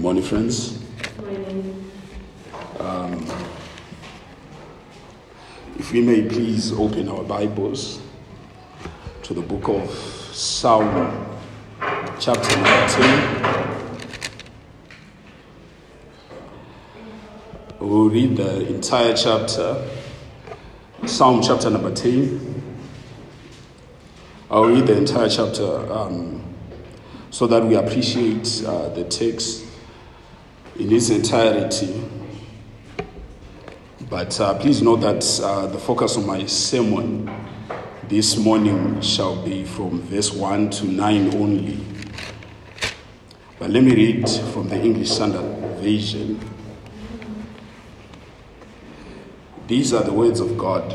morning, friends. If we may please open our Bibles to the book of Psalm, chapter number 10. We'll read the entire chapter, Psalm chapter number 10. I'll read the entire chapter um, so that we appreciate uh, the text in its entirety. But uh, please note that uh, the focus of my sermon this morning shall be from verse 1 to 9 only. But let me read from the English Standard Version. These are the words of God.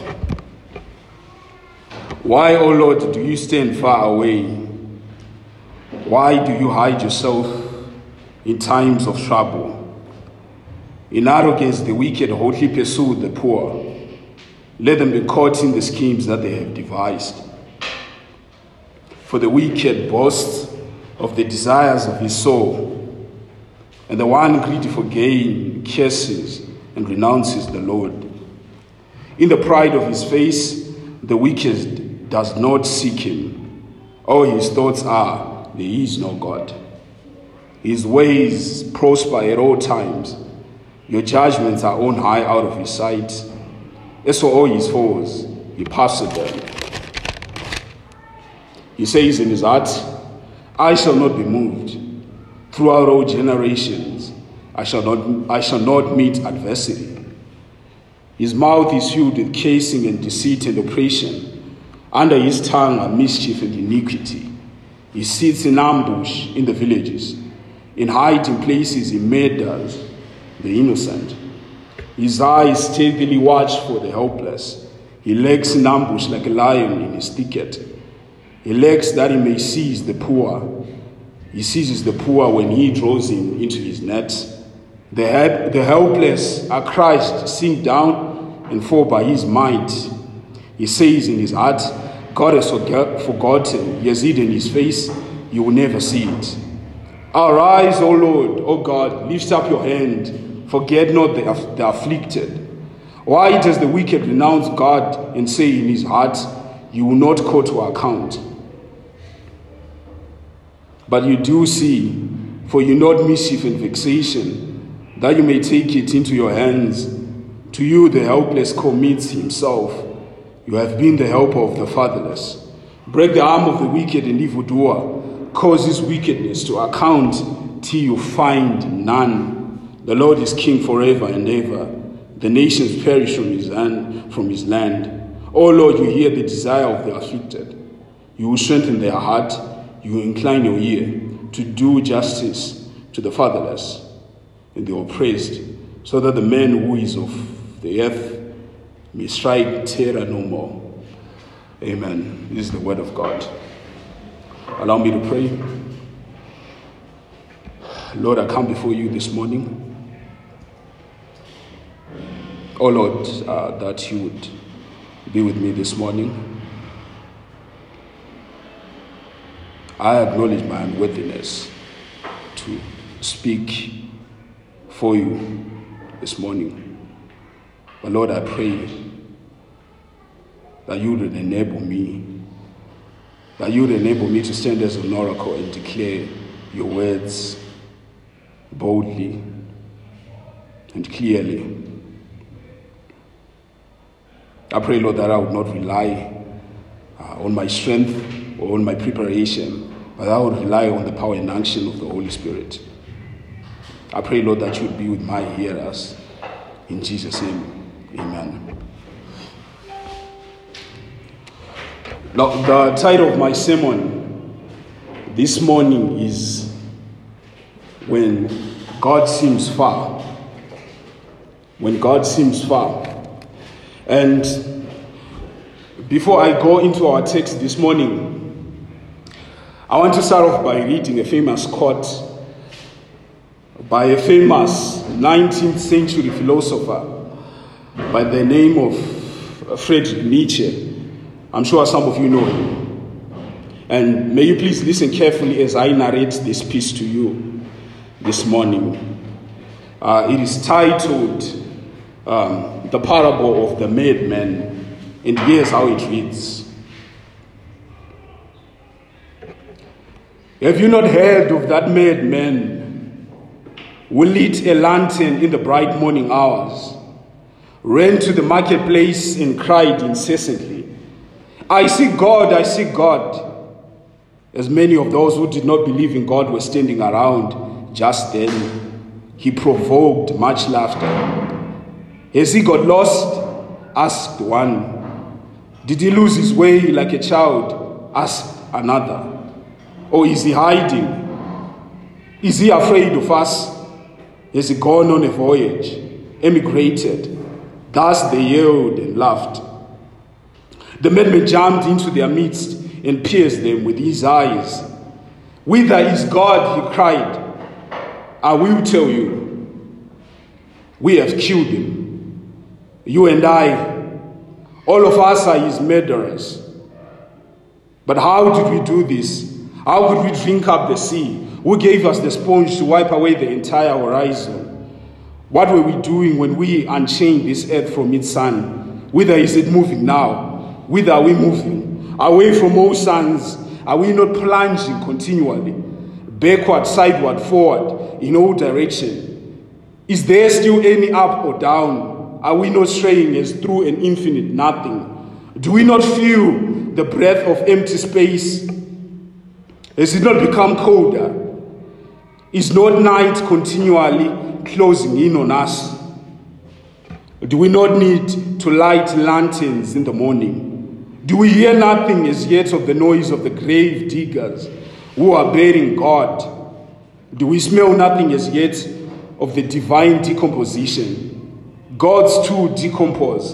Why, O Lord, do you stand far away? Why do you hide yourself in times of trouble? In arrogance, the wicked hotly pursue the poor. Let them be caught in the schemes that they have devised. For the wicked boasts of the desires of his soul, and the one greedy for gain curses and renounces the Lord. In the pride of his face, the wicked does not seek him. All his thoughts are, there is no God. His ways prosper at all times. Your judgments are on high out of his sight. As for all his foes, he passes them. He says in his heart, I shall not be moved. Throughout all generations, I shall not, I shall not meet adversity. His mouth is filled with casing and deceit and oppression. Under his tongue are mischief and iniquity. He sits in ambush in the villages. In hiding places, he murders the innocent. His eyes steadily watch for the helpless. He lurks in ambush like a lion in his thicket. He lurks that he may seize the poor. He seizes the poor when he draws him into his net. The, help, the helpless are crushed, sink down, and fall by his might. He says in his heart, God has forgotten, he has hidden his face, you will never see it. Arise, O Lord, O God, lift up your hand, forget not the, the afflicted. Why does the wicked renounce God and say in his heart, You will not call to account? But you do see, for you not mischief and vexation, that you may take it into your hands. To you the helpless commits himself. You have been the helper of the fatherless. Break the arm of the wicked and evildoer. Cause his wickedness to account till you find none. The Lord is king forever and ever. The nations perish from his land. From his land. O Lord, you hear the desire of the afflicted. You will strengthen their heart. You will incline your ear to do justice to the fatherless and the oppressed, so that the man who is of the earth may strike terror no more. Amen. This is the word of God. Allow me to pray. Lord, I come before you this morning. Oh Lord, uh, that you would be with me this morning. I acknowledge my unworthiness to speak for you this morning. But Lord, I pray that you would enable me, that you would enable me to stand as an oracle and declare your words boldly and clearly. I pray, Lord, that I would not rely uh, on my strength or on my preparation, but I would rely on the power and action of the Holy Spirit. I pray, Lord, that you would be with my hearers. In Jesus' name, amen. The title of my sermon this morning is When God Seems Far. When God Seems Far. And before I go into our text this morning, I want to start off by reading a famous quote by a famous 19th century philosopher by the name of Friedrich Nietzsche. I'm sure some of you know him. And may you please listen carefully as I narrate this piece to you. this morning. Uh, it is titled um, The Parable of the Madman, and here's how it reads Have you not heard of that madman who lit a lantern in the bright morning hours, ran to the marketplace, and cried incessantly, I see God, I see God? As many of those who did not believe in God were standing around just then, he provoked much laughter. Has he got lost? asked one. Did he lose his way like a child? asked another. Or is he hiding? Is he afraid of us? Has he gone on a voyage, emigrated? Thus they yelled and laughed. The madman jumped into their midst and pierced them with his eyes. Whither is God? he cried. I will tell you. We have killed him. You and I, all of us are his murderers. But how did we do this? How could we drink up the sea? Who gave us the sponge to wipe away the entire horizon? What were we doing when we unchained this earth from its sun? Whither is it moving now? Whither are we moving? Away from all suns? Are we not plunging continually? Backward, sideward, forward, in all direction? Is there still any up or down? Are we not straying as through an infinite nothing? Do we not feel the breath of empty space? Has it not become colder? Is not night continually closing in on us? Do we not need to light lanterns in the morning? Do we hear nothing as yet of the noise of the grave diggers who are burying God? Do we smell nothing as yet of the divine decomposition? Gods too decompose.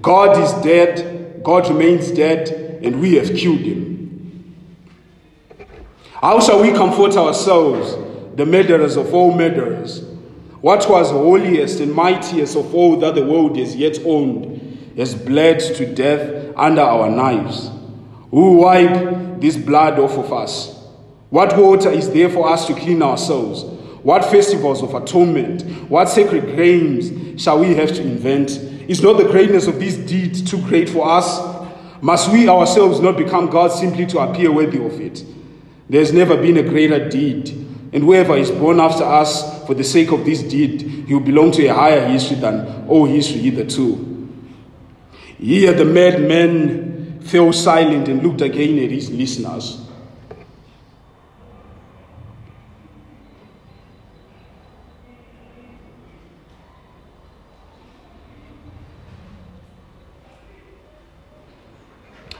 God is dead, God remains dead, and we have killed him. How shall we comfort ourselves, the murderers of all murderers? What was holiest and mightiest of all that the world has yet owned has bled to death under our knives. Who wipe this blood off of us? What water is there for us to clean ourselves? What festivals of atonement, what sacred games shall we have to invent? Is not the greatness of this deed too great for us? Must we ourselves not become gods simply to appear worthy of it? There has never been a greater deed. And whoever is born after us for the sake of this deed, he will belong to a higher history than all history hitherto. Here the madman fell silent and looked again at his listeners.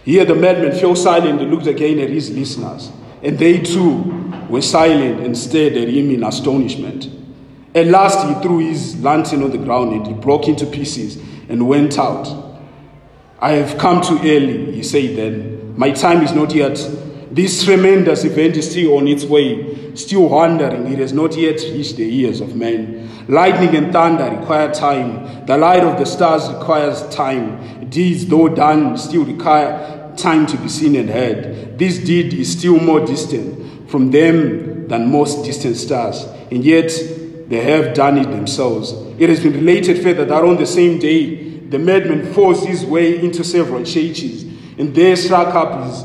Here the madman fell silent and looked again at his listeners. And they too were silent and stared at him in astonishment. At last he threw his lantern on the ground and it broke into pieces and went out. I have come too early, he said then. My time is not yet. This tremendous event is still on its way, still wandering. It has not yet reached the ears of men. Lightning and thunder require time. The light of the stars requires time. Deeds, though done, still require time to be seen and heard. This deed is still more distant from them than most distant stars, and yet they have done it themselves. It has been related further that on the same day, the madman forced his way into several churches, and there struck up his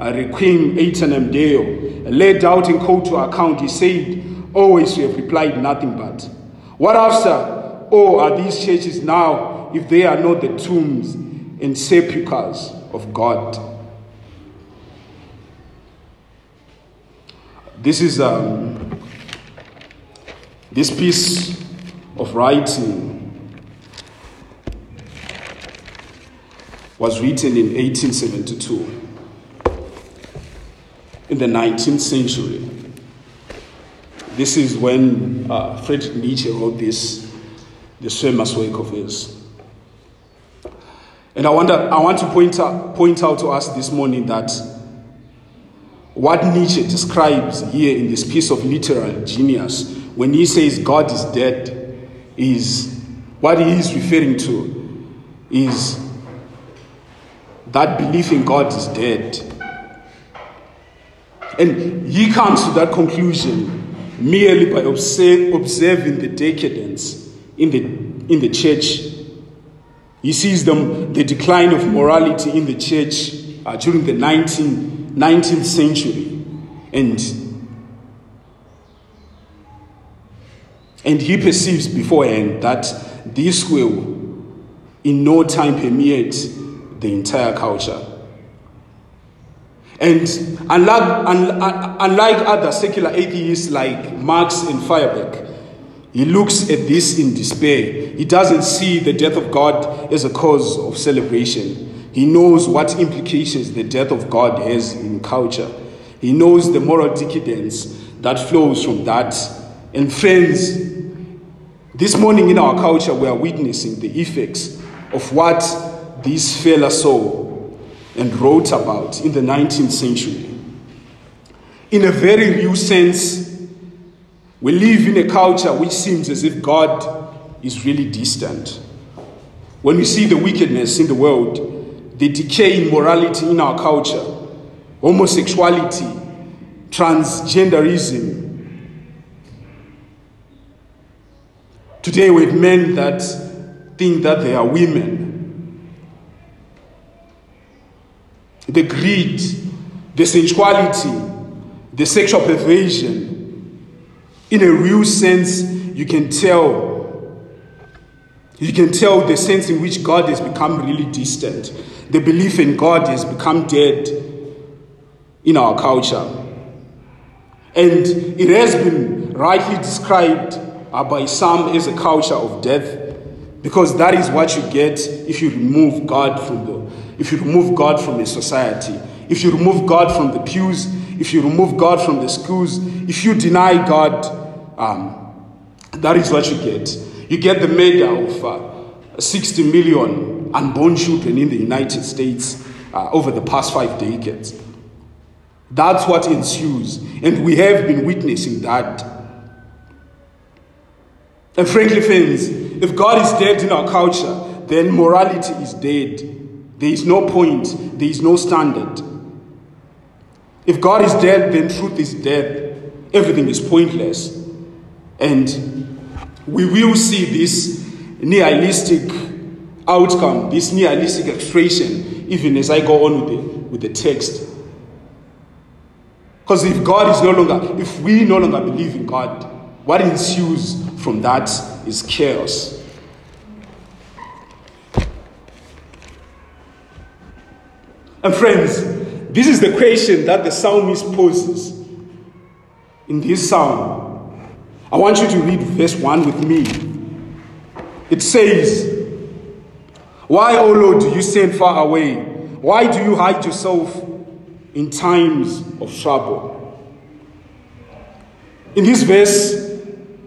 uh, requiem aeternam deo. And laid out in call to account, he said, Always we have replied nothing but. What after? Oh, are these churches now if they are not the tombs and sepulchres of God. This is um, this piece of writing was written in 1872 in the 19th century. This is when uh, Friedrich Nietzsche wrote this, this famous work of his. And I, wonder, I want to point out, point out to us this morning that what Nietzsche describes here in this piece of literal genius, when he says God is dead, is what he is referring to is that belief in God is dead. And he comes to that conclusion merely by observing the decadence in the, in the church. He sees them, the decline of morality in the church uh, during the 19, 19th century. And, and he perceives beforehand that this will in no time permeate the entire culture. And unlike, unlike other secular atheists like Marx and Feuerbach, he looks at this in despair. He doesn't see the death of God as a cause of celebration. He knows what implications the death of God has in culture. He knows the moral decadence that flows from that. And friends, this morning in our culture, we are witnessing the effects of what this fella saw and wrote about in the 19th century. In a very real sense, we live in a culture which seems as if God is really distant. When we see the wickedness in the world, the decay in morality in our culture, homosexuality, transgenderism, Today we have men that think that they are women the greed, the sensuality, the sexual perversion. In a real sense, you can tell. You can tell the sense in which God has become really distant. The belief in God has become dead in our culture. And it has been rightly described uh, by some as a culture of death because that is what you get if you remove God from the if you remove God from a society, if you remove God from the pews, if you remove God from the schools, if you deny God, um, that is what you get. You get the murder of uh, 60 million unborn children in the United States uh, over the past five decades. That's what ensues, and we have been witnessing that. And frankly, friends, if God is dead in our culture, then morality is dead. There is no point, there is no standard. If God is dead, then truth is dead. Everything is pointless. And we will see this nihilistic outcome, this nihilistic expression, even as I go on with the, with the text. Because if God is no longer, if we no longer believe in God, what ensues from that is chaos. And friends, this is the question that the psalmist poses in this psalm. I want you to read verse 1 with me. It says, Why, O Lord, do you stand far away? Why do you hide yourself in times of trouble? In this verse,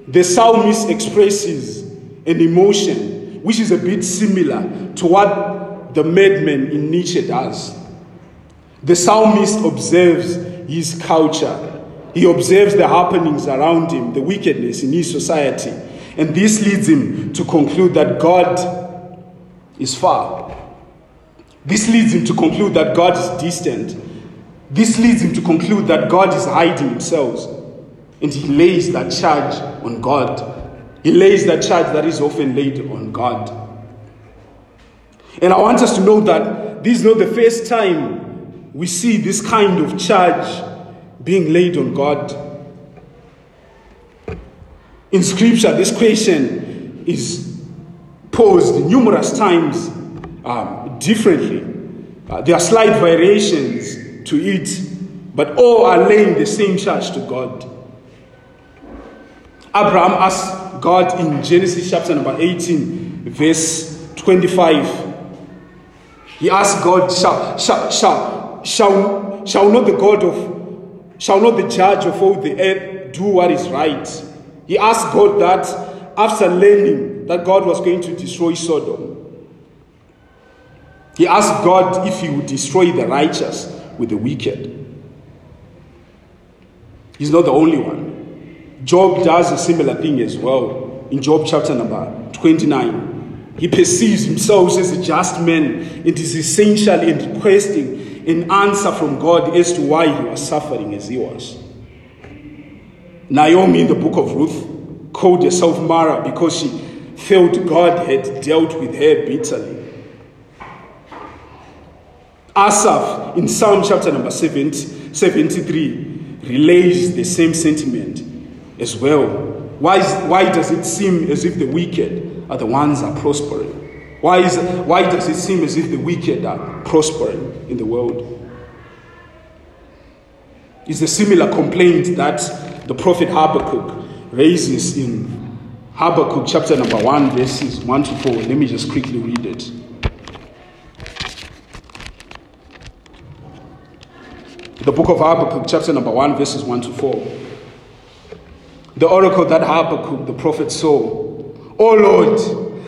the psalmist expresses an emotion which is a bit similar to what the madman in Nietzsche does. The psalmist observes his culture. He observes the happenings around him, the wickedness in his society. And this leads him to conclude that God is far. This leads him to conclude that God is distant. This leads him to conclude that God is hiding himself. And he lays that charge on God. He lays that charge that is often laid on God. And I want us to know that this is not the first time we see this kind of charge being laid on God. In Scripture, this question is posed numerous times um, differently. Uh, there are slight variations to it, but all are laying the same charge to God. Abraham asked God in Genesis chapter number 18, verse 25. He asked God, shall, shall, shall, shall, shall not the God of, shall not the judge of all the earth do what is right? He asked God that after learning that God was going to destroy Sodom. He asked God if he would destroy the righteous with the wicked. He's not the only one. Job does a similar thing as well in Job chapter number 29. He perceives himself as a just man and is essentially requesting an answer from God as to why he was suffering as he was. Naomi in the book of Ruth called herself Mara because she felt God had dealt with her bitterly. Asaph in Psalm chapter number 70, 73 relays the same sentiment as well. Why, why does it seem as if the wicked are the ones that are prospering? Why, is, why does it seem as if the wicked are prospering in the world? It's a similar complaint that the prophet Habakkuk raises in Habakkuk chapter number 1, verses 1 to 4. Let me just quickly read it. The book of Habakkuk, chapter number 1, verses 1 to 4. The oracle that Habakkuk, the prophet, saw. O Lord,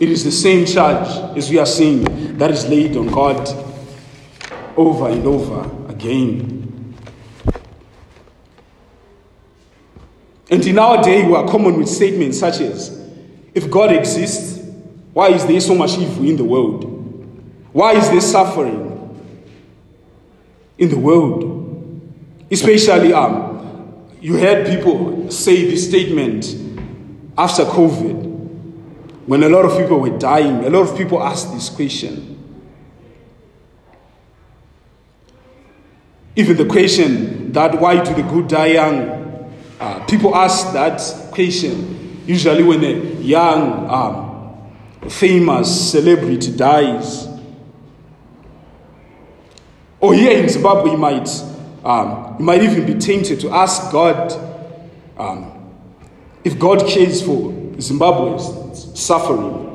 It is the same charge as we are seeing that is laid on God over and over again. And in our day, we are common with statements such as if God exists, why is there so much evil in the world? Why is there suffering in the world? Especially, um, you heard people say this statement after COVID, when a lot of people were dying. A lot of people asked this question. Even the question that why do the good die young? Uh, people ask that question Usually, when a young, um, famous celebrity dies, or here in Zimbabwe, you might, um, you might even be tempted to ask God um, if God cares for Zimbabwe's suffering.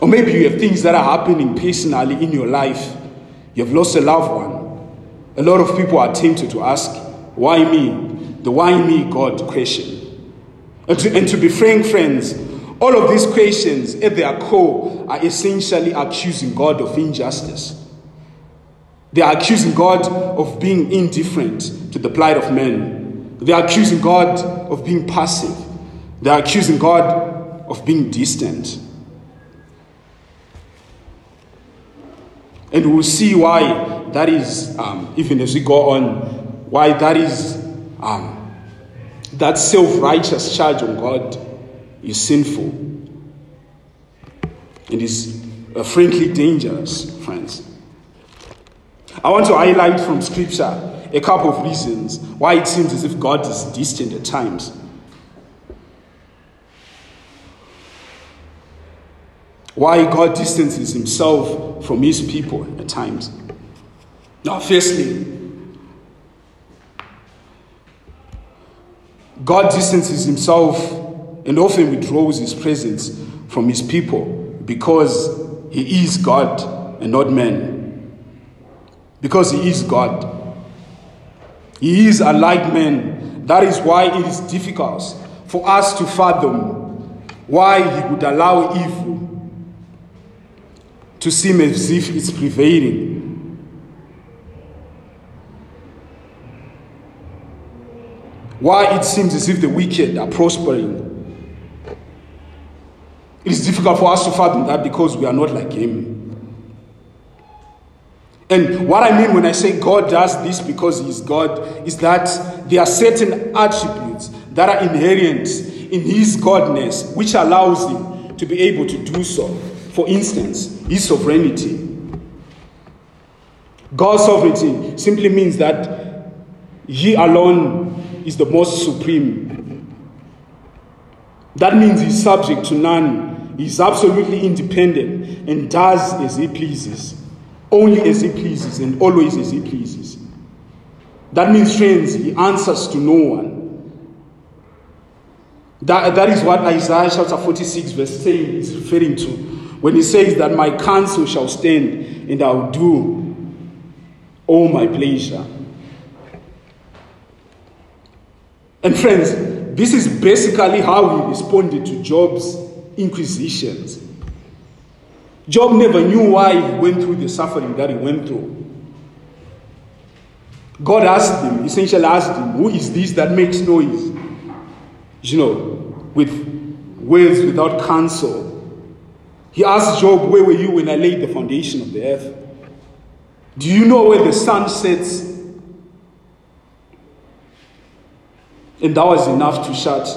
Or maybe you have things that are happening personally in your life. You have lost a loved one. A lot of people are tempted to ask, Why me? the why me God question. And to, and to be frank, friends, all of these questions at their core are essentially accusing God of injustice. They are accusing God of being indifferent to the plight of men. They are accusing God of being passive. They are accusing God of being distant. And we'll see why that is, um, even as we go on, why that is um, that self righteous charge on God is sinful and is uh, frankly dangerous, friends. I want to highlight from Scripture a couple of reasons why it seems as if God is distant at times. Why God distances himself from his people at times. Now, firstly, God distances himself and often withdraws his presence from his people because he is God and not man. Because he is God. He is unlike man. That is why it is difficult for us to fathom why he would allow evil to seem as if it's prevailing Why it seems as if the wicked are prospering. It is difficult for us to fathom that because we are not like Him. And what I mean when I say God does this because He is God is that there are certain attributes that are inherent in His Godness which allows Him to be able to do so. For instance, His sovereignty. God's sovereignty simply means that He alone is the most supreme. That means he's subject to none. He's absolutely independent and does as he pleases. Only as he pleases and always as he pleases. That means, friends, he answers to no one. That, that is what Isaiah chapter 46, verse 10 is referring to when he says that my counsel shall stand and I'll do all my pleasure. And friends, this is basically how he responded to Job's inquisitions. Job never knew why he went through the suffering that he went through. God asked him, essentially asked him, Who is this that makes noise? You know, with words without counsel. He asked Job, Where were you when I laid the foundation of the earth? Do you know where the sun sets? And that was enough to shut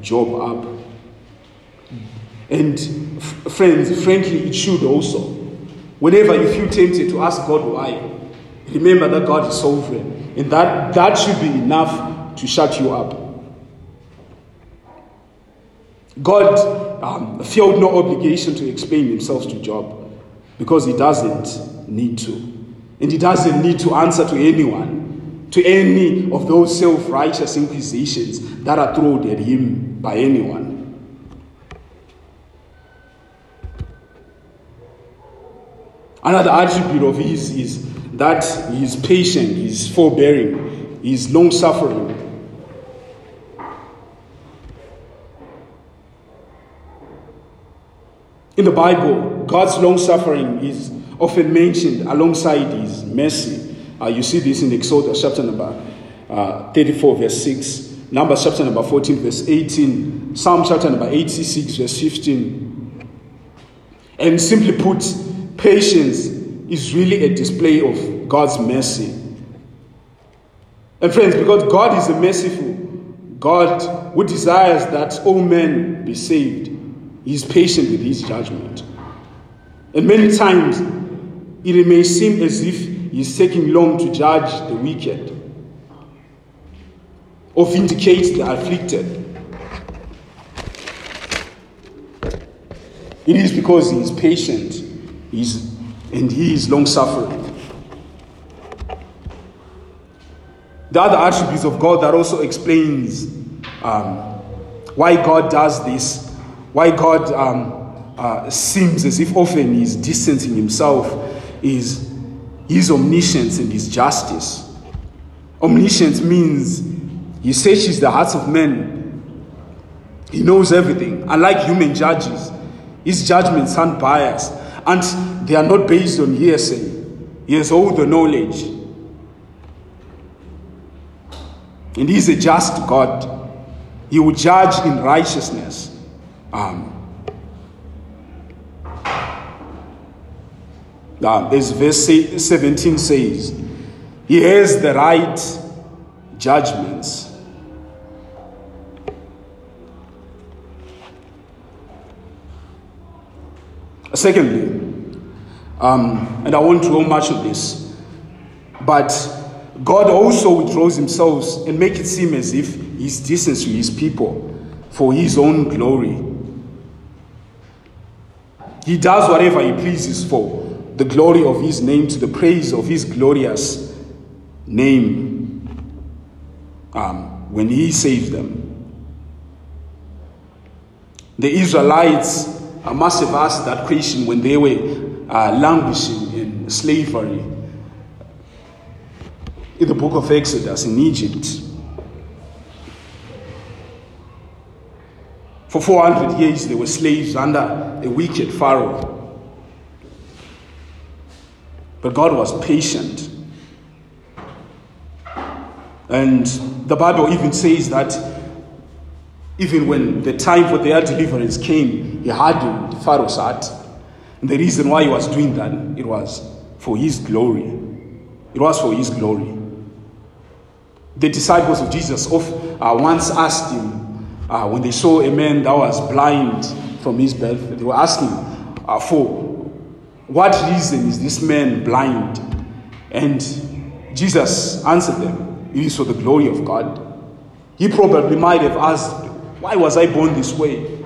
Job up. And friends, frankly, it should also. Whenever you feel tempted to ask God why, remember that God is sovereign. And that, that should be enough to shut you up. God um, felt no obligation to explain himself to Job because he doesn't need to. And he doesn't need to answer to anyone, to any of those self righteous inquisitions that are thrown at him by anyone. Another attribute of his is that he is patient, he is forbearing, he is long suffering. In the Bible, God's long suffering is often mentioned alongside his mercy. Uh, you see this in Exodus chapter number uh, 34, verse 6, Numbers chapter number 14, verse 18, Psalm chapter number 86, verse 15. And simply put, patience is really a display of God's mercy. And friends, because God is a merciful God who desires that all men be saved, He is patient with His judgment. And many times it may seem as if He is taking long to judge the wicked or vindicate the afflicted. It is because He is patient. He is and he is long suffering. The other attributes of God that also explains um, why God does this, why God um, uh, seems as if often he's distancing himself, is his omniscience and his justice. Omniscience means he searches the hearts of men. He knows everything. Unlike human judges, his judgments aren't biased. And they are not based on hearsay. He has all the knowledge. And He is a just God. He will judge in righteousness. Um, as verse 17 says, He has the right judgments. Secondly, um, and I won't dwell much on this. But God also withdraws himself and make it seem as if he's distant to his people for his own glory. He does whatever he pleases for the glory of his name, to the praise of his glorious name um, when he saved them. The Israelites must have asked that question when they were uh, languishing in slavery in the book of Exodus in Egypt. For 400 years, they were slaves under a wicked Pharaoh. But God was patient. And the Bible even says that even when the time for their deliverance came, he hardened Pharaoh's heart. And the reason why he was doing that, it was for his glory. It was for his glory. The disciples of Jesus uh, once asked him, uh, when they saw a man that was blind from his birth, they were asking uh, for what reason is this man blind? And Jesus answered them, It is for the glory of God. He probably might have asked, Why was I born this way?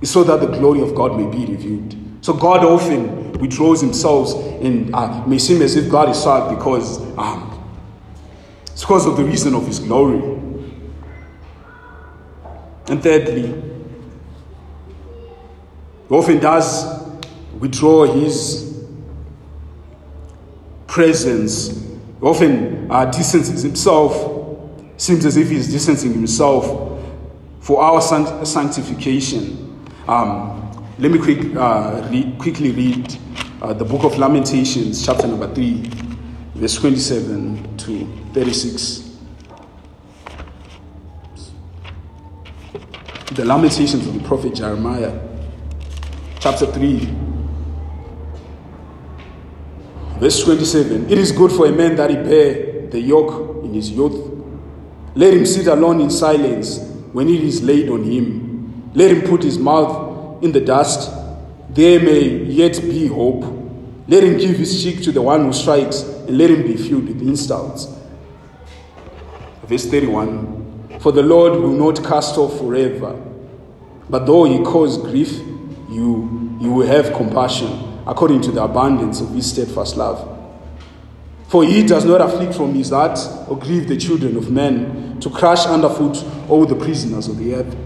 It's so that the glory of God may be revealed. So God often withdraws himself and uh, may seem as if God is sad because um, it's because of the reason of his glory. And thirdly, He often does withdraw his presence. He often uh, distances himself. Seems as if he's distancing himself for our sanctification. Um, let me quick, uh, read, quickly read uh, the book of Lamentations, chapter number 3, verse 27 to 36. The Lamentations of the prophet Jeremiah, chapter 3, verse 27. It is good for a man that he bear the yoke in his youth. Let him sit alone in silence when it is laid on him. Let him put his mouth in the dust. There may yet be hope. Let him give his cheek to the one who strikes, and let him be filled with insults. Verse 31 For the Lord will not cast off forever, but though he cause grief, you, you will have compassion according to the abundance of his steadfast love. For he does not afflict from his heart or grieve the children of men, to crush underfoot all the prisoners of the earth,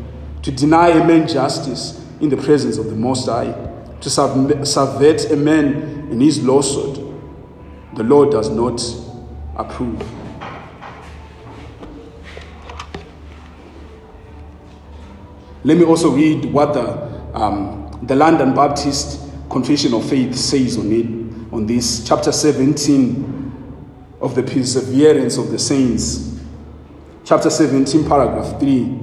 to deny a man justice in the presence of the Most High, to subvert a man in his lawsuit. The Lord does not approve. Let me also read what the, um, the London Baptist Confession of Faith says on it, on this, chapter 17 of the perseverance of the saints. Chapter 17, paragraph 3.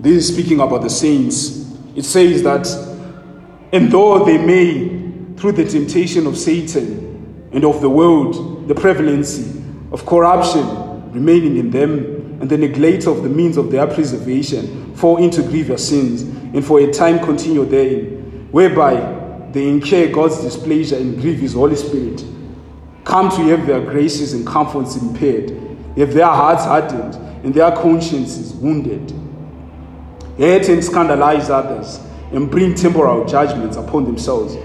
This is speaking about the saints. It says that, and though they may, through the temptation of Satan and of the world, the prevalency of corruption remaining in them, and the neglect of the means of their preservation fall into grievous sins, and for a time continue therein, whereby they incur God's displeasure and grieve His Holy Spirit, come to have their graces and comforts impaired, have their hearts hardened, and their consciences wounded, hurt and scandalize others, and bring temporal judgments upon themselves.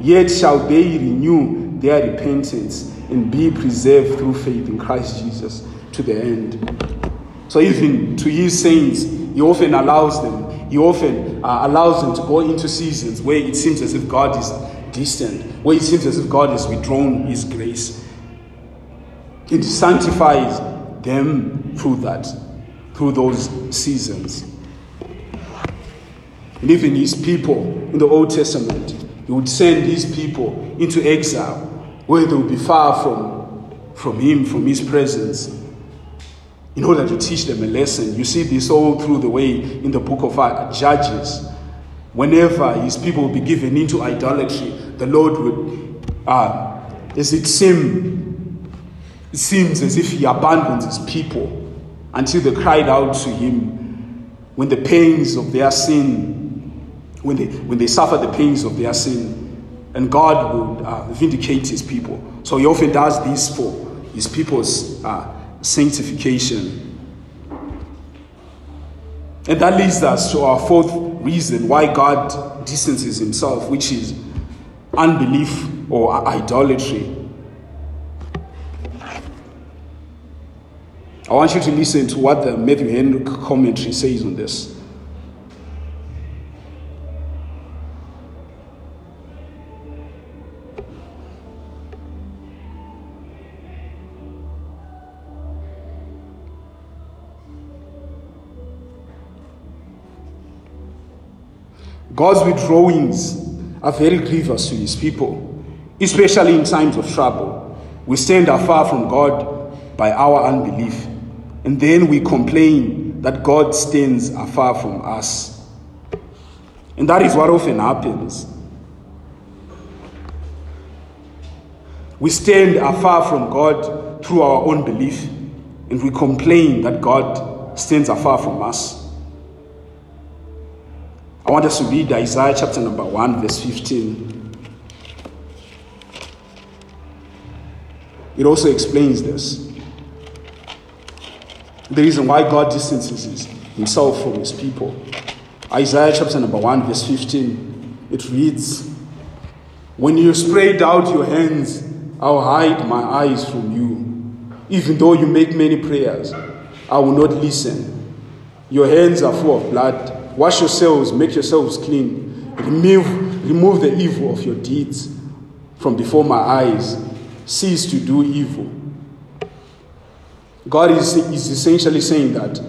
Yet shall they renew their repentance and be preserved through faith in Christ Jesus to the end. So even to his saints, he often allows them, he often uh, allows them to go into seasons where it seems as if God is distant, where it seems as if God has withdrawn his grace. It sanctifies them through that, through those seasons. And even his people in the Old Testament, he would send his people into exile where they would be far from, from him, from his presence in order to teach them a lesson. You see this all through the way in the book of Judges. Whenever his people will be given into idolatry, the Lord would, uh, as it seem, it seems as if he abandons his people until they cried out to him when the pains of their sin, when they, when they suffer the pains of their sin, and God would uh, vindicate his people. So he often does this for his people's uh, sanctification. And that leads us to our fourth reason why God distances himself, which is unbelief or idolatry. I want you to listen to what the Matthew Henry commentary says on this. God's withdrawings are very grievous to his people, especially in times of trouble. We stand afar from God by our unbelief, and then we complain that God stands afar from us. And that is what often happens. We stand afar from God through our own belief, and we complain that God stands afar from us. I want us to read Isaiah chapter number 1, verse 15. It also explains this. The reason why God distances himself from his people. Isaiah chapter number 1, verse 15. It reads When you spread out your hands, I'll hide my eyes from you. Even though you make many prayers, I will not listen. Your hands are full of blood. Wash yourselves, make yourselves clean. Remove, remove the evil of your deeds from before my eyes. Cease to do evil. God is, is essentially saying that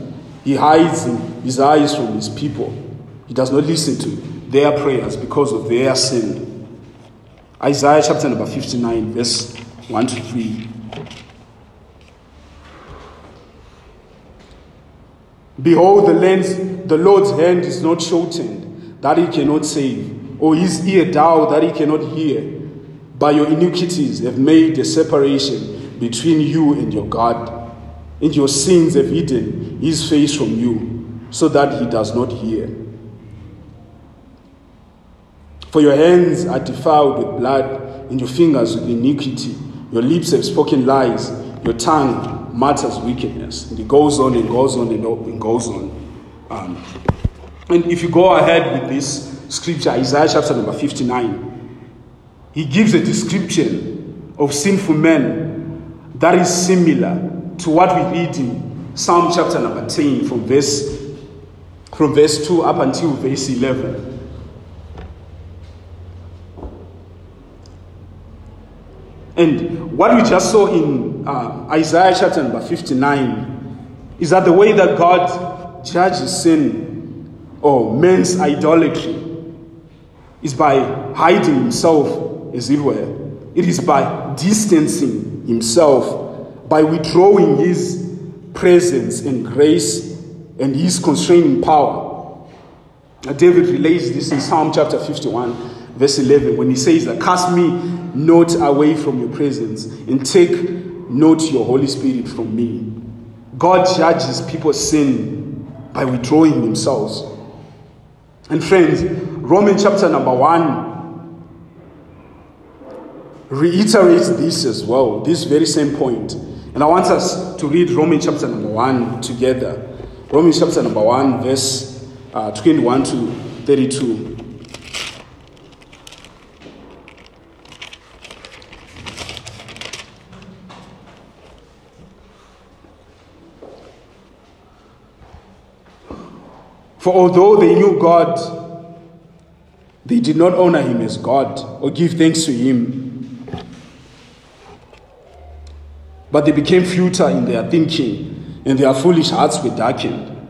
He hides His eyes from His people. He does not listen to their prayers because of their sin. Isaiah chapter number 59, verse 1 to 3. Behold, the, lens, the Lord's hand is not shortened, that he cannot save, or his ear dull, that he cannot hear. By your iniquities have made a separation between you and your God, and your sins have hidden his face from you, so that he does not hear. For your hands are defiled with blood, and your fingers with iniquity. Your lips have spoken lies, your tongue matters wickedness. And it goes on and goes on and goes on. Um, and if you go ahead with this scripture, Isaiah chapter number 59, he gives a description of sinful men that is similar to what we read in Psalm chapter number 10 from verse from verse 2 up until verse 11. And what we just saw in uh, Isaiah chapter number 59 is that the way that God judges sin or men's idolatry is by hiding himself, as it were. It is by distancing himself, by withdrawing his presence and grace and his constraining power. David relates this in Psalm chapter 51, verse 11, when he says that, Cast me not away from your presence and take not your Holy Spirit from me. God judges people's sin by withdrawing themselves. And friends, Romans chapter number one reiterates this as well, this very same point. And I want us to read Romans chapter number one together. Romans chapter number one, verse uh, 21 to 32. For although they knew God, they did not honor him as God or give thanks to him. But they became futile in their thinking, and their foolish hearts were darkened.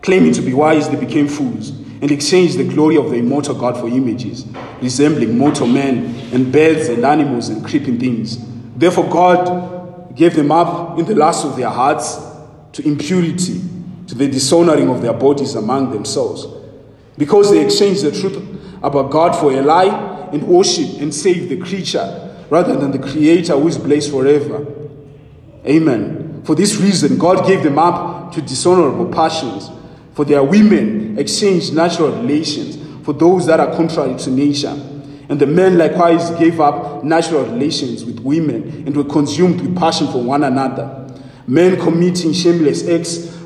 Claiming to be wise, they became fools and exchanged the glory of the immortal God for images, resembling mortal men and birds and animals and creeping things. Therefore, God gave them up in the lust of their hearts to impurity to the dishonoring of their bodies among themselves, because they exchanged the truth about God for a lie and worship and save the creature rather than the Creator who is blessed forever. Amen. For this reason, God gave them up to dishonorable passions. For their women exchanged natural relations for those that are contrary to nature. And the men likewise gave up natural relations with women and were consumed with passion for one another. Men committing shameless acts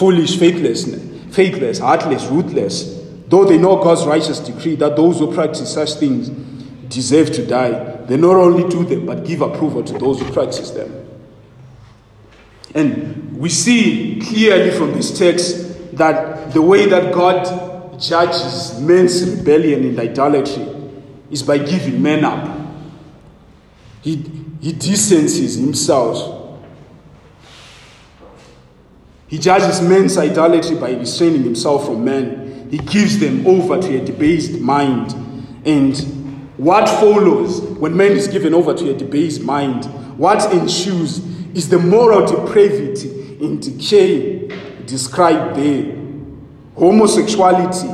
foolish, faithless, faithless, heartless, ruthless, though they know God's righteous decree that those who practice such things deserve to die, they not only do them, but give approval to those who practice them. And we see clearly from this text that the way that God judges men's rebellion and idolatry is by giving men up. He, he distances himself he judges men's idolatry by restraining himself from men. He gives them over to a debased mind. And what follows when man is given over to a debased mind, what ensues is the moral depravity and decay described there. Homosexuality,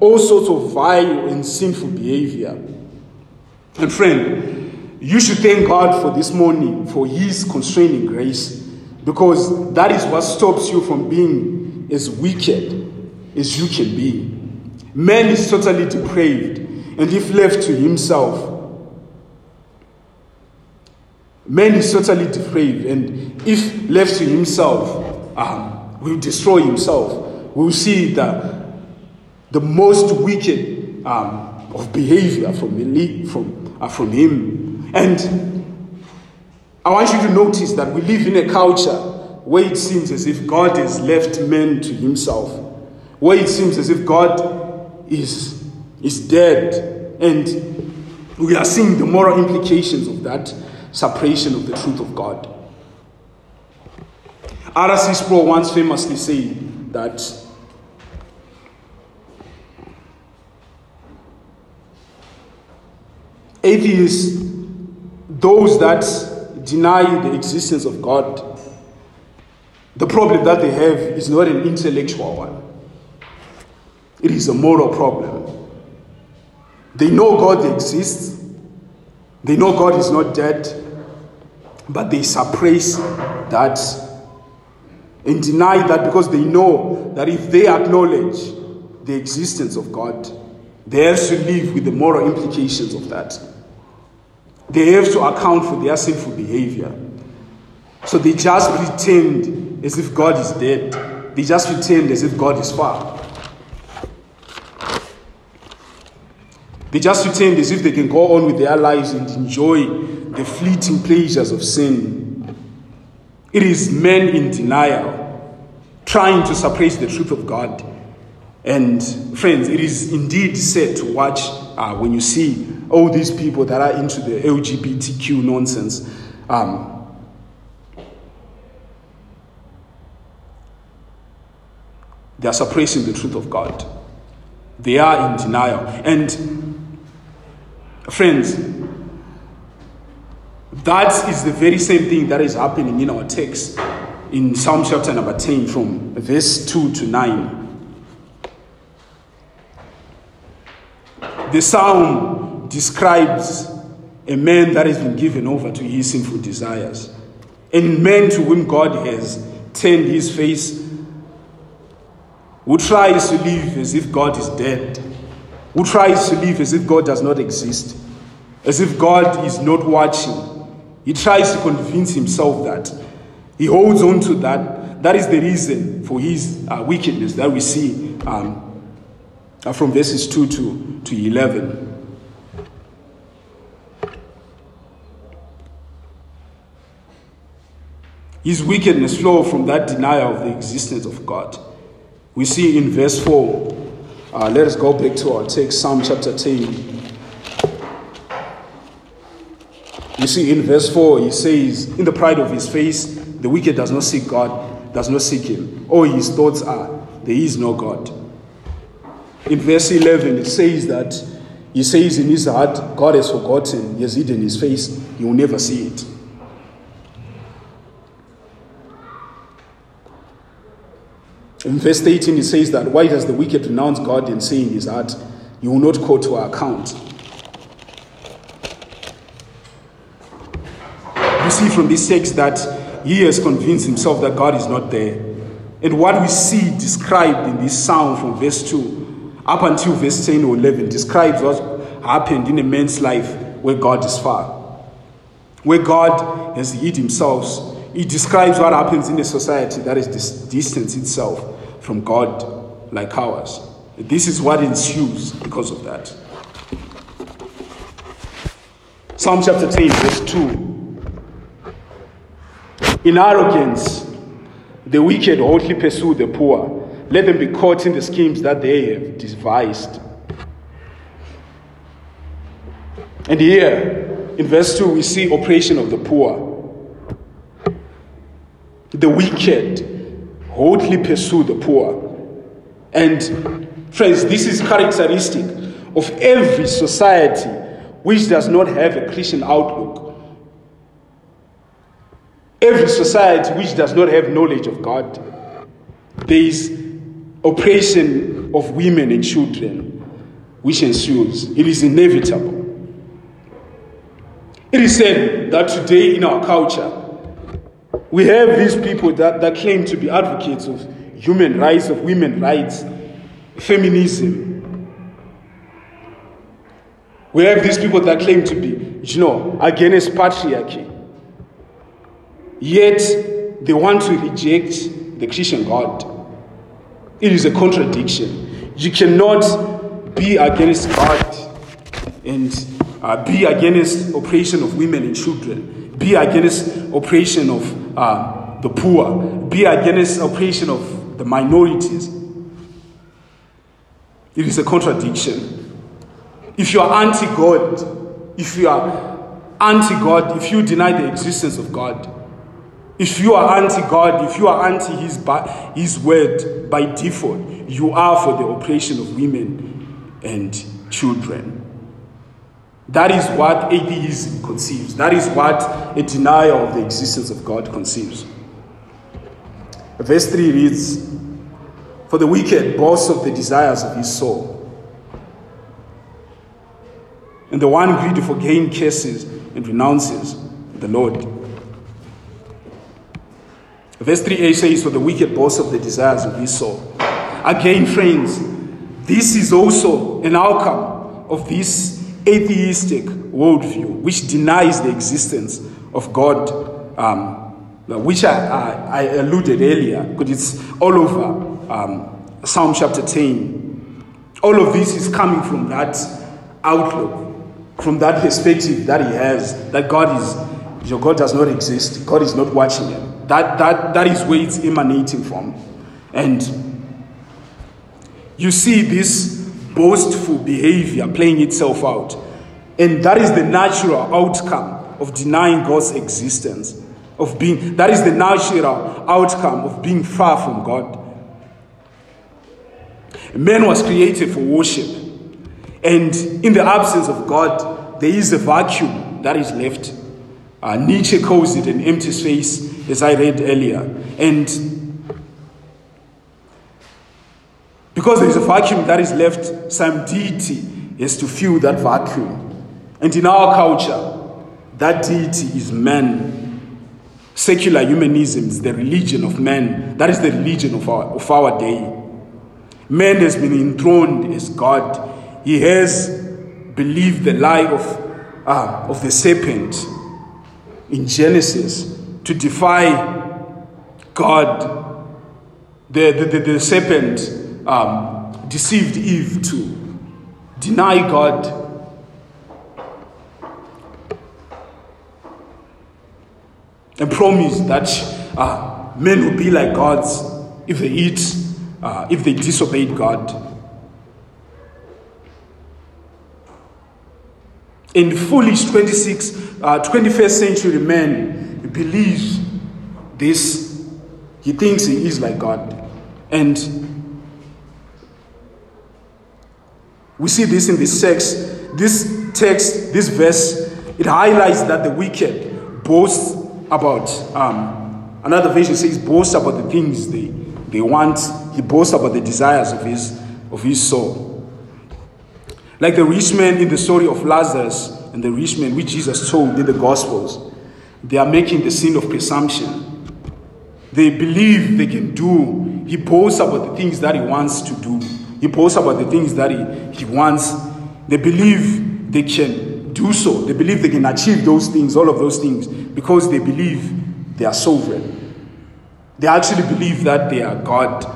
all sorts of vile and sinful behavior. And friend, you should thank God for this morning for His constraining grace because that is what stops you from being as wicked as you can be. Man is totally depraved, and if left to himself, man is totally depraved, and if left to himself, um, will destroy himself. We'll see that the most wicked um, of behavior from, from, uh, from him. And I want you to notice that we live in a culture where it seems as if God has left man to himself, where it seems as if God is, is dead. And we are seeing the moral implications of that separation of the truth of God. R.C. Sproul once famously said that atheists, those that deny the existence of God, the problem that they have is not an intellectual one, it is a moral problem. They know God exists, they know God is not dead, but they suppress that and deny that because they know that if they acknowledge the existence of God, they have to live with the moral implications of that. They have to account for their sinful behavior. So they just pretend as if God is dead. They just pretend as if God is far. They just pretend as if they can go on with their lives and enjoy the fleeting pleasures of sin. It is men in denial, trying to suppress the truth of God. And friends, it is indeed sad to watch uh, when you see all these people that are into the LGBTQ nonsense. Um, they are suppressing the truth of God. They are in denial. And friends, that is the very same thing that is happening in our text in Psalm chapter number 10 from verse 2 to 9. The psalm describes a man that has been given over to his sinful desires, and men to whom God has turned his face, who tries to live as if God is dead, who tries to live as if God does not exist, as if God is not watching. He tries to convince himself that he holds on to that. That is the reason for his uh, wickedness that we see um, from verses 2 to, to 11. His wickedness flow from that denial of the existence of God. We see in verse 4. Uh, let us go back to our text, Psalm chapter 10. You see, in verse 4, he says, In the pride of his face, the wicked does not seek God, does not seek him. All his thoughts are, There is no God. In verse 11, it says that he says in his heart, God has forgotten, he has hidden his face, he will never see it. In verse 18, it says that why does the wicked renounce God and say in his heart, You will not call to account? You see from this text that he has convinced himself that God is not there. And what we see described in this psalm from verse 2 up until verse 10 or 11 describes what happened in a man's life where God is far, where God has hid himself. It describes what happens in a society that is distance itself from God like ours. This is what ensues because of that. Psalm chapter 10, verse 2. In arrogance, the wicked hotly pursue the poor. Let them be caught in the schemes that they have devised. And here, in verse 2, we see oppression of the poor. The wicked hotly pursue the poor. And, friends, this is characteristic of every society which does not have a Christian outlook. Every society which does not have knowledge of God, there is oppression of women and children which ensues. It is inevitable. It is said that today in our culture, we have these people that, that claim to be advocates of human rights, of women rights, feminism. We have these people that claim to be, you know, against patriarchy. Yet they want to reject the Christian God. It is a contradiction. You cannot be against God and uh, be against oppression of women and children, be against oppression of uh, the poor, be against oppression of the minorities. It is a contradiction. If you are anti God, if you are anti God, if you deny the existence of God, if you are anti God, if you are anti his, his word by default, you are for the oppression of women and children. That is what atheism conceives. That is what a denial of the existence of God conceives. Verse 3 reads For the wicked boasts of the desires of his soul, and the one greedy for gain curses and renounces the Lord. Verse 3a says, For the wicked boasts of the desires of his soul. Again, friends, this is also an outcome of this atheistic worldview, which denies the existence of God, um, which I, I, I, alluded earlier, because it's all over um, Psalm chapter 10. All of this is coming from that outlook, from that perspective that he has, that God is, your God does not exist, God is not watching him. That, that, that is where it's emanating from. And you see this boastful behavior playing itself out. And that is the natural outcome of denying God's existence, of being, that is the natural outcome of being far from God. Man was created for worship. And in the absence of God, there is a vacuum that is left. Uh, Nietzsche calls it an empty space, as I read earlier. And Because there is a vacuum that is left, some deity is to fill that vacuum. And in our culture, that deity is man. Secular humanism is the religion of man. That is the religion of our, of our day. Man has been enthroned as God. He has believed the lie of, uh, of the serpent in Genesis to defy God. The, the, the, the serpent um, deceived Eve to deny God. And promise that uh, men will be like gods if they eat, uh, if they disobeyed God. In foolish 26, uh, 21st century men believes this. He thinks he is like God. And We see this in this text. This text, this verse, it highlights that the wicked boast about, um, another version says, boast about the things they, they want. He boasts about the desires of his, of his soul. Like the rich man in the story of Lazarus and the rich man which Jesus told in the Gospels, they are making the sin of presumption. They believe they can do. He boasts about the things that he wants to do. He boasts about the things that he, he wants. They believe they can do so. They believe they can achieve those things, all of those things, because they believe they are sovereign. They actually believe that they are God.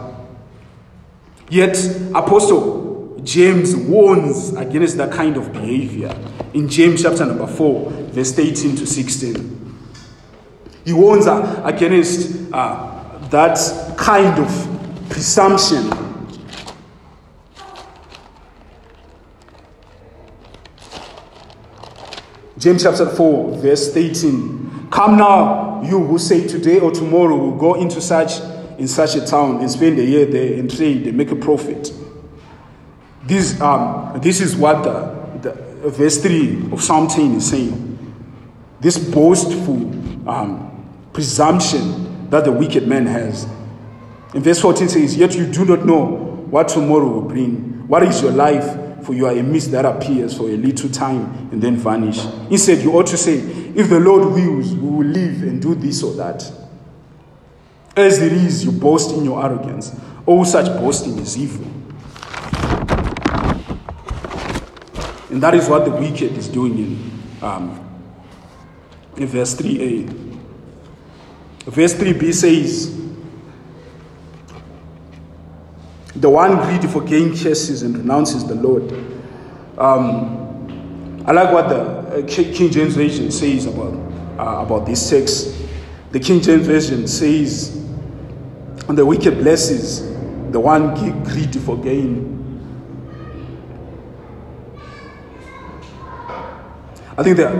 Yet, Apostle James warns against that kind of behavior in James chapter number 4, verse 18 to 16. He warns against uh, that kind of presumption James chapter 4, verse 18. Come now, you who say today or tomorrow will go into such in such a town and spend a year there and trade and make a profit. This, um, this is what the, the verse 3 of Psalm 10 is saying. This boastful um, presumption that the wicked man has. In verse 14 says, Yet you do not know what tomorrow will bring. What is your life? for you are a mist that appears for a little time and then vanish. Instead, you ought to say, If the Lord wills, we will live and do this or that. As it is, you boast in your arrogance. All such boasting is evil. And that is what the wicked is doing in, um, in verse 3a. Verse 3b says, The one greedy for gain chases and renounces the Lord. Um, I like what the uh, King James Version says about, uh, about this text. The King James Version says, And the wicked blesses the one greedy for gain. I think that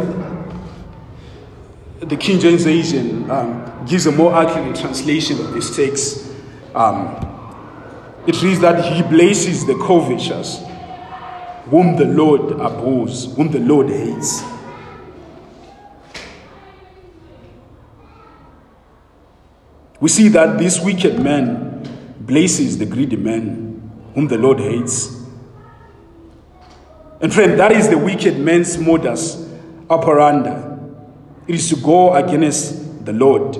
the King James Version um, gives a more accurate translation of this text. Um, it reads that he blesses the covetous, whom the Lord abhors, whom the Lord hates. We see that this wicked man blesses the greedy man, whom the Lord hates. And friend, that is the wicked man's modus operandi. It is to go against the Lord.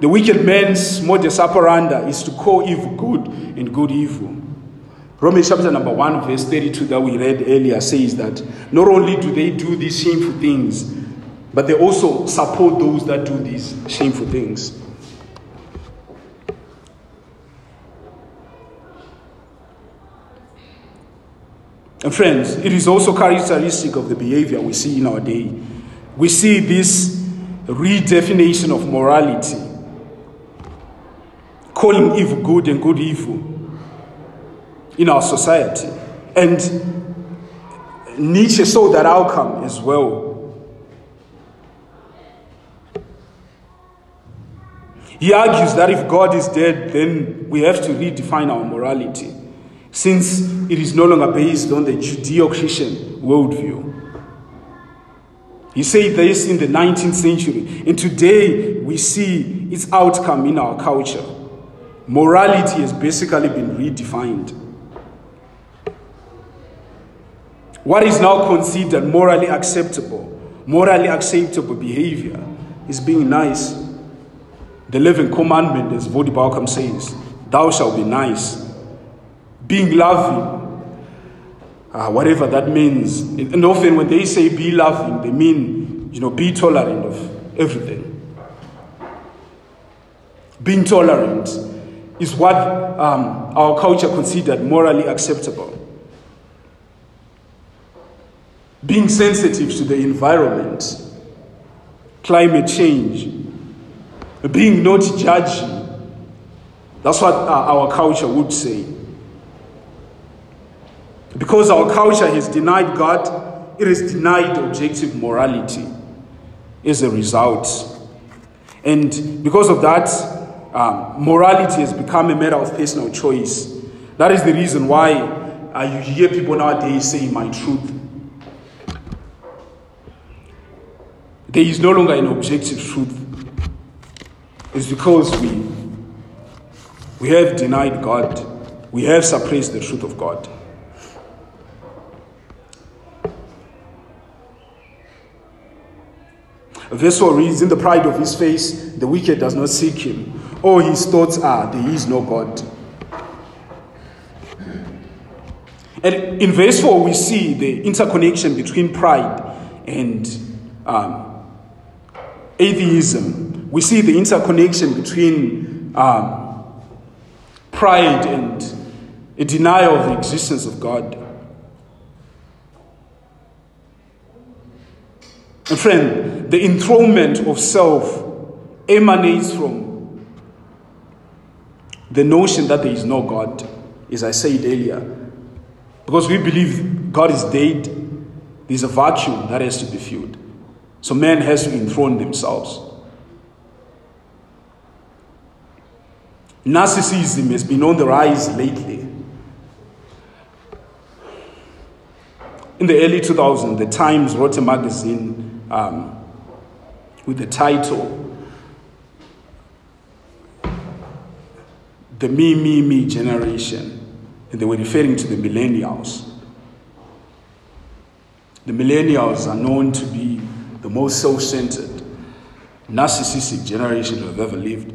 The wicked man's modus operandi is to call evil good and good evil. Romans chapter number 1, verse 32 that we read earlier says that not only do they do these shameful things, but they also support those that do these shameful things. And friends, it is also characteristic of the behavior we see in our day. We see this redefinition of morality, calling evil good and good evil in our society. And Nietzsche saw that outcome as well. He argues that if God is dead, then we have to redefine our morality since it is no longer based on the Judeo Christian worldview. He said this in the 19th century, and today we see its outcome in our culture. Morality has basically been redefined. What is now considered morally acceptable, morally acceptable behavior is being nice. The living commandment, as Voddie Baucham says, thou shalt be nice being loving, uh, whatever that means. And often when they say be loving, they mean, you know, be tolerant of everything. Being tolerant is what um, our culture considered morally acceptable. Being sensitive to the environment, climate change, being not judging. That's what uh, our culture would say. Because our culture has denied God, it has denied objective morality as a result. And because of that, um, morality has become a matter of personal choice. That is the reason why uh, you hear people nowadays saying, My truth. There is no longer an objective truth. It's because we, we have denied God, we have suppressed the truth of God. Verse 4 reads, In the pride of his face, the wicked does not seek him. All his thoughts are, There is no God. And in verse 4, we see the interconnection between pride and um, atheism. We see the interconnection between um, pride and a denial of the existence of God. And friend, the enthronement of self emanates from the notion that there is no God, as I said earlier. Because we believe God is dead, there's a vacuum that has to be filled. So man has to enthrone themselves. Narcissism has been on the rise lately. In the early 2000s, the Times wrote a magazine um, with the title The Me, Me, Me Generation. And they were referring to the millennials. The millennials are known to be the most self centered, narcissistic generation have ever lived.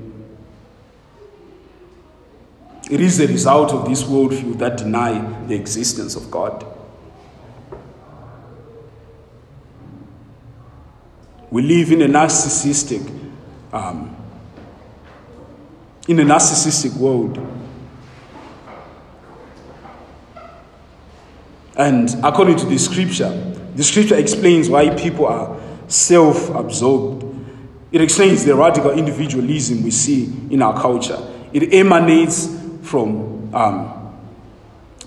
It is the result of this worldview that deny the existence of God. We live in a narcissistic, um, in a narcissistic world. And according to the scripture, the scripture explains why people are self absorbed. It explains the radical individualism we see in our culture. It emanates from, um,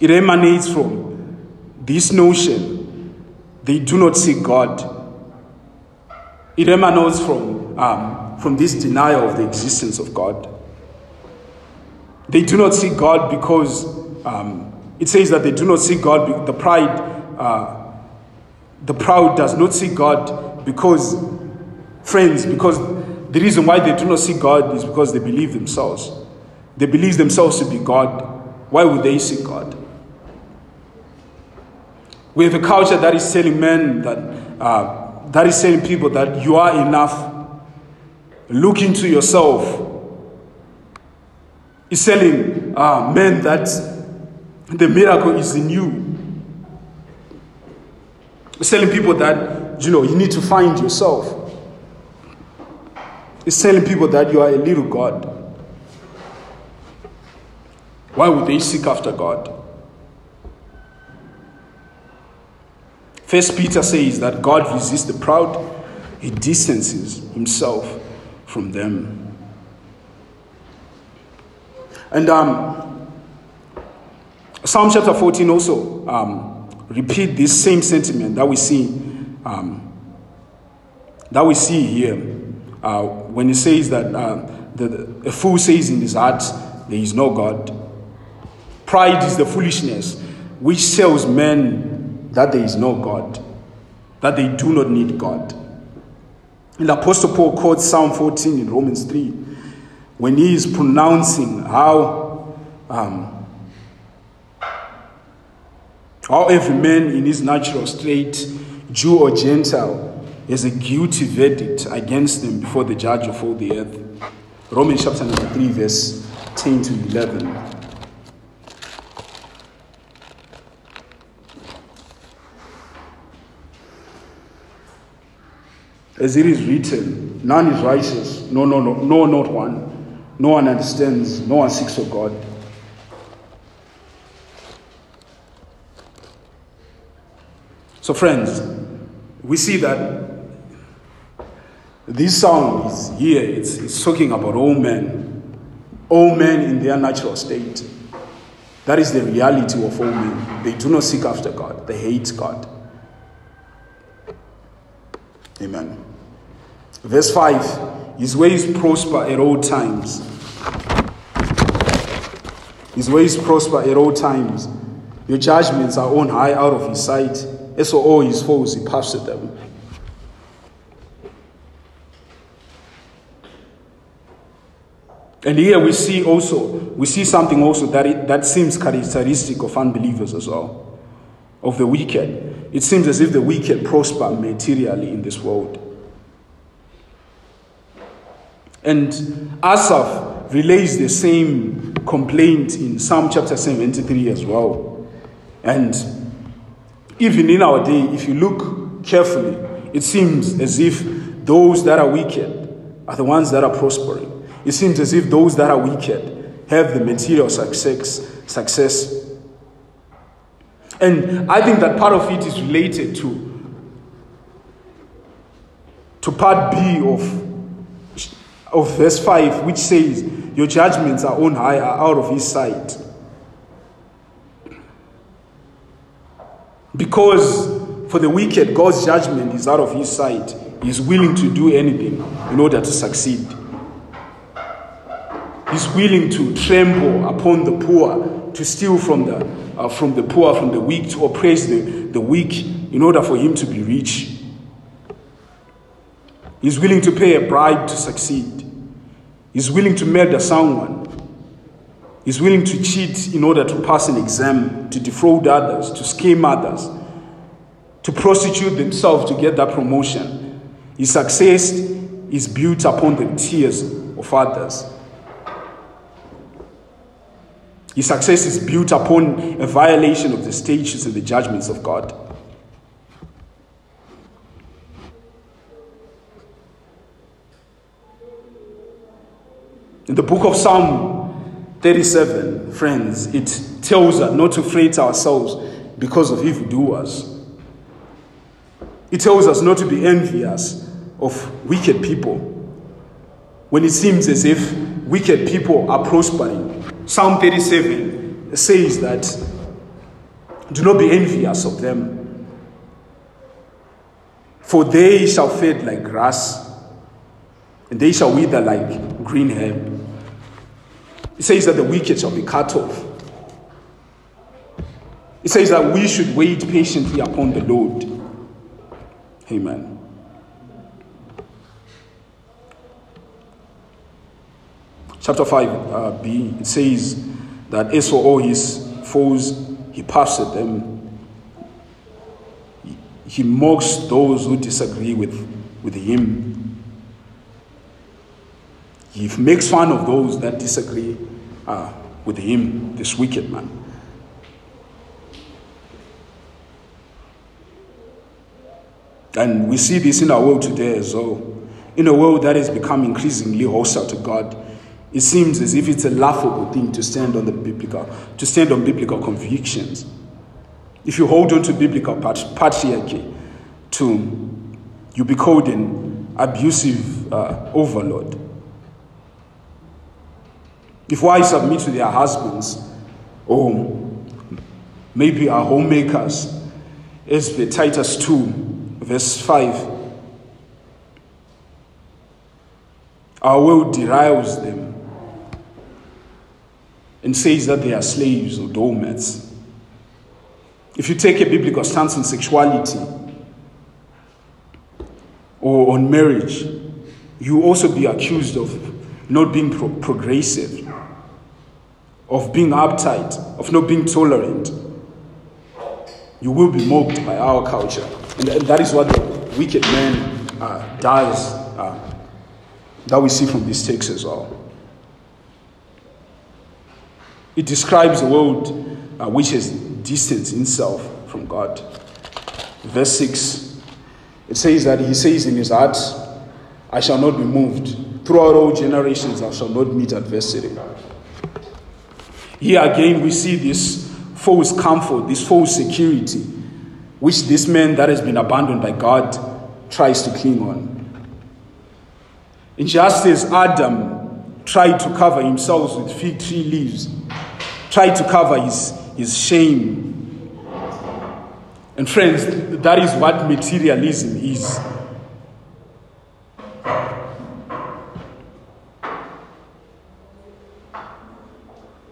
it emanates from this notion they do not see God. It emanates from, um, from this denial of the existence of God. They do not see God because um, it says that they do not see God, the pride, uh, the proud does not see God because, friends, because the reason why they do not see God is because they believe themselves. They believe themselves to be God. Why would they see God? We have a culture that is telling men that, uh, that is telling people that you are enough. Look into yourself. It's telling uh, men that the miracle is in you. It's telling people that, you know, you need to find yourself. It's telling people that you are a little God. Why would they seek after God? First Peter says that God resists the proud, he distances himself from them. And um, Psalm chapter 14 also um, repeat this same sentiment that we see um, that we see here uh, when it says that uh, the, a fool says in his heart there is no God. Pride is the foolishness which sells men that there is no God, that they do not need God. And Apostle Paul quotes Psalm 14 in Romans 3 when he is pronouncing how, um, how every man in his natural state, Jew or Gentile, is a guilty verdict against them before the judge of all the earth. Romans chapter number 3, verse 10 to 11. As it is written, none is righteous, no, no, no, no, not one. No one understands, no one seeks for God. So, friends, we see that this song is here, it's, it's talking about all men, all men in their natural state. That is the reality of all men. They do not seek after God, they hate God. Amen. Verse 5 His ways prosper at all times. His ways prosper at all times. Your judgments are on high out of his sight. And so all his foes he puffs them. And here we see also, we see something also that, it, that seems characteristic of unbelievers as well, of the wicked. It seems as if the wicked prosper materially in this world. And Asaph relays the same complaint in Psalm chapter 73 as well. And even in our day, if you look carefully, it seems as if those that are wicked are the ones that are prospering. It seems as if those that are wicked have the material success. success. And I think that part of it is related to, to part B of, of verse 5, which says, Your judgments are on high, are out of his sight. Because for the wicked, God's judgment is out of his sight. He's willing to do anything in order to succeed. He's willing to tremble upon the poor, to steal from the, uh, from the poor, from the weak, to oppress the, the weak in order for him to be rich. He's willing to pay a bribe to succeed. He's willing to murder someone. He's willing to cheat in order to pass an exam, to defraud others, to scheme others, to prostitute themselves to get that promotion. His success is built upon the tears of others. His success is built upon a violation of the statutes and the judgments of God. In the book of Psalm 37, friends, it tells us not to fret ourselves because of evildoers. It tells us not to be envious of wicked people when it seems as if wicked people are prospering. Psalm 37 says that do not be envious of them, for they shall fade like grass, and they shall wither like green herb. It says that the wicked shall be cut off. It says that we should wait patiently upon the Lord. Amen. Chapter 5 uh, it says that as for all his foes, he puffs at them. He mocks those who disagree with, with him. He makes fun of those that disagree uh, with him, this wicked man. And we see this in our world today as well. In a world that has become increasingly hostile to God, it seems as if it's a laughable thing to stand on the biblical, to stand on biblical convictions. If you hold on to biblical patriarchy, to you be called an abusive uh, overlord. If wives submit to their husbands, or maybe are homemakers, as the Titus 2, verse 5, our world derives them and says that they are slaves or doormats. If you take a biblical stance on sexuality or on marriage, you also be accused of not being pro- progressive of being uptight, of not being tolerant, you will be mocked by our culture. And, that is what the wicked man uh, does, uh, that we see from these texts as well. It describes a world uh, which has distanced itself from God. Verse 6, it says that he says in his heart, I shall not be moved. Throughout all generations, I shall not meet adversity. Here again, we see this false comfort, this false security, which this man that has been abandoned by God tries to cling on. And just as Adam tried to cover himself with fig tree leaves, tried to cover his, his shame. And friends, that is what materialism is.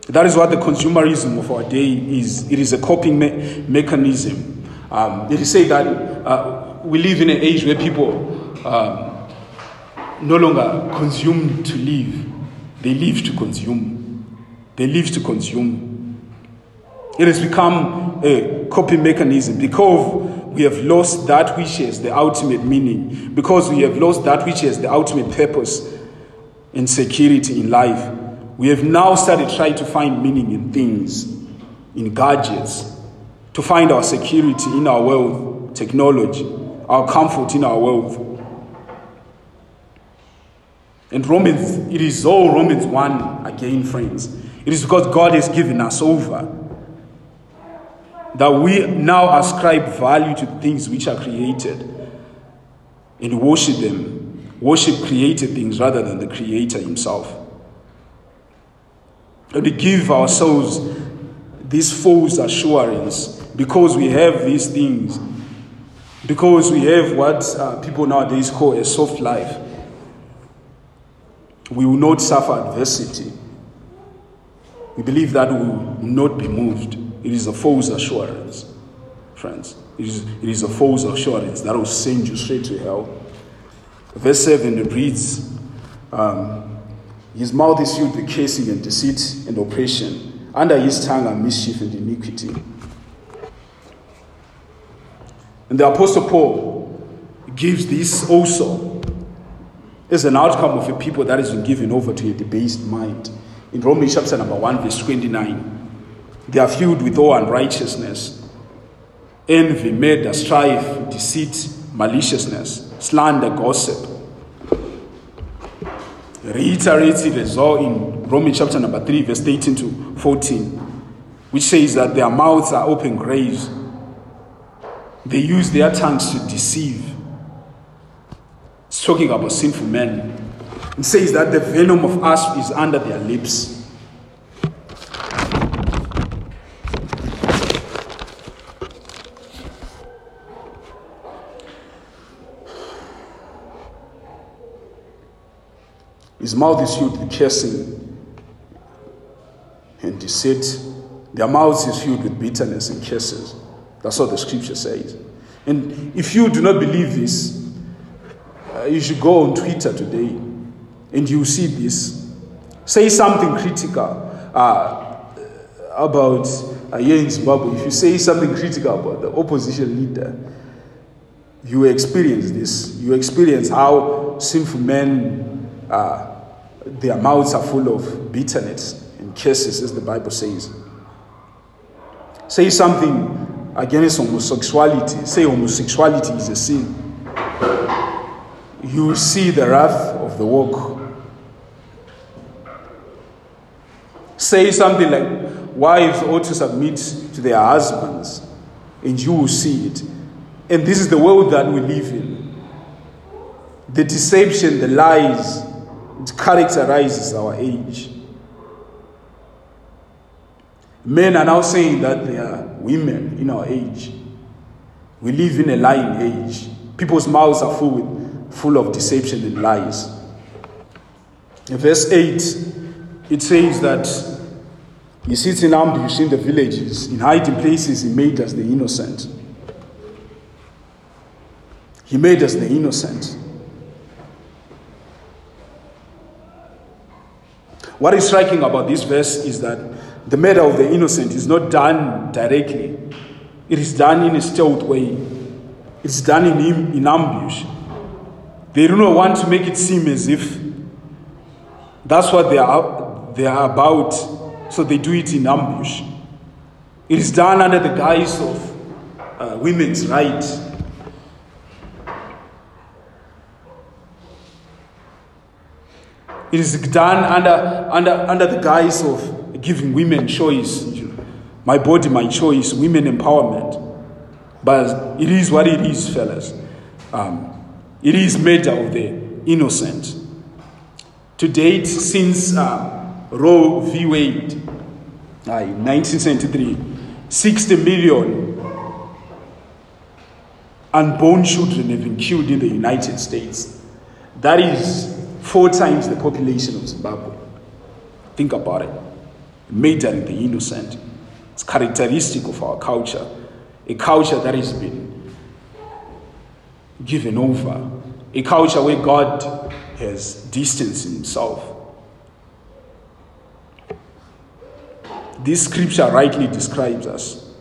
That is what the consumerism of our day is. It is a coping me- mechanism. Um, it is said that uh, we live in an age where people um, no longer consume to live, they live to consume. They live to consume. It has become a coping mechanism because we have lost that which has the ultimate meaning, because we have lost that which has the ultimate purpose and security in life. We have now started trying to find meaning in things, in gadgets, to find our security in our wealth, technology, our comfort in our wealth. And Romans, it is all Romans 1 again, friends. It is because God has given us over that we now ascribe value to things which are created and worship them, worship created things rather than the Creator Himself. And we give ourselves this false assurance because we have these things, because we have what uh, people nowadays call a soft life. We will not suffer adversity. We believe that we will not be moved. It is a false assurance, friends. It is, it is a false assurance that will send you straight to hell. Verse 7 it reads, um, his mouth is filled with cursing and deceit and oppression. Under his tongue are mischief and iniquity. And the Apostle Paul gives this also is an outcome of a people that has been given over to a debased mind. In Romans chapter number 1, verse 29, they are filled with all unrighteousness, envy, murder, strife, deceit, maliciousness, slander, gossip. Reiterates it as well in Romans chapter number 3, verse 18 to 14, which says that their mouths are open graves. They use their tongues to deceive. It's talking about sinful men. It says that the venom of asp is under their lips. His mouth is filled with cursing and deceit. Their mouths is filled with bitterness and curses. That's what the scripture says. And if you do not believe this, uh, you should go on Twitter today and you see this. Say something critical uh, about uh, here in Zimbabwe. If you say something critical about the opposition leader, you experience this. You experience how sinful men uh, their mouths are full of bitterness and curses, as the Bible says. Say something against homosexuality. Say homosexuality is a sin. You will see the wrath of the work. Say something like, wives ought to submit to their husbands, and you will see it. And this is the world that we live in. The deception, the lies, it characterizes our age. Men are now saying that they are women in our age. We live in a lying age. People's mouths are full, with, full of deception and lies. In verse 8, it says that he sits in ambush in the villages, in hiding places, he made us the innocent. He made us the innocent. What is striking about this verse is that the murder of the innocent is not done directly, it is done in a stealth way, it's done in, in ambush. They do not want to make it seem as if that's what they are, they are about, so they do it in ambush. It is done under the guise of uh, women's rights It is done under, under, under the guise of giving women choice. My body, my choice, women empowerment. But it is what it is, fellas. Um, it is made of the innocent. To date, since uh, Roe v. Wade uh, in 1973, 60 million unborn children have been killed in the United States. That is Four times the population of Zimbabwe. Think about it. Majoring the innocent. It's characteristic of our culture. A culture that has been given over. A culture where God has distanced himself. This scripture rightly describes us.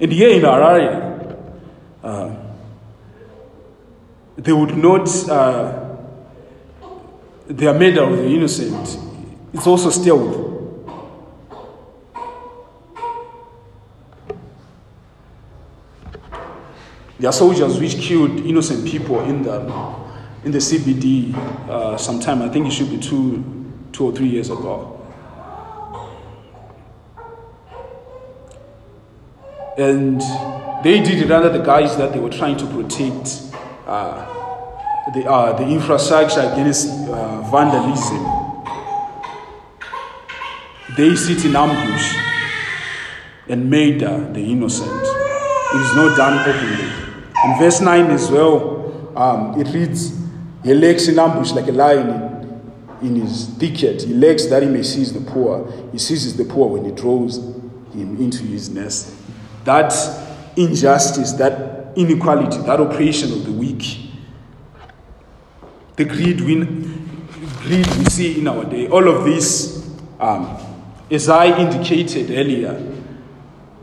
And here in Harare, uh, they would not, uh, they are made of the innocent. It's also stealth. There are soldiers which killed innocent people in the, in the CBD uh, sometime, I think it should be two, two or three years ago. And they did it under the guise that they were trying to protect uh, the, uh, the infrastructure against uh, vandalism. They sit in ambush and murder the innocent. It is not done openly. In verse 9 as well, um, it reads, He lurks in ambush like a lion in, his thicket. He lurks that he may seize the poor. He seizes the poor when he draws him into his nest. That injustice, that inequality, that oppression of the the greed we, greed we see in our day, all of this, um, as I indicated earlier,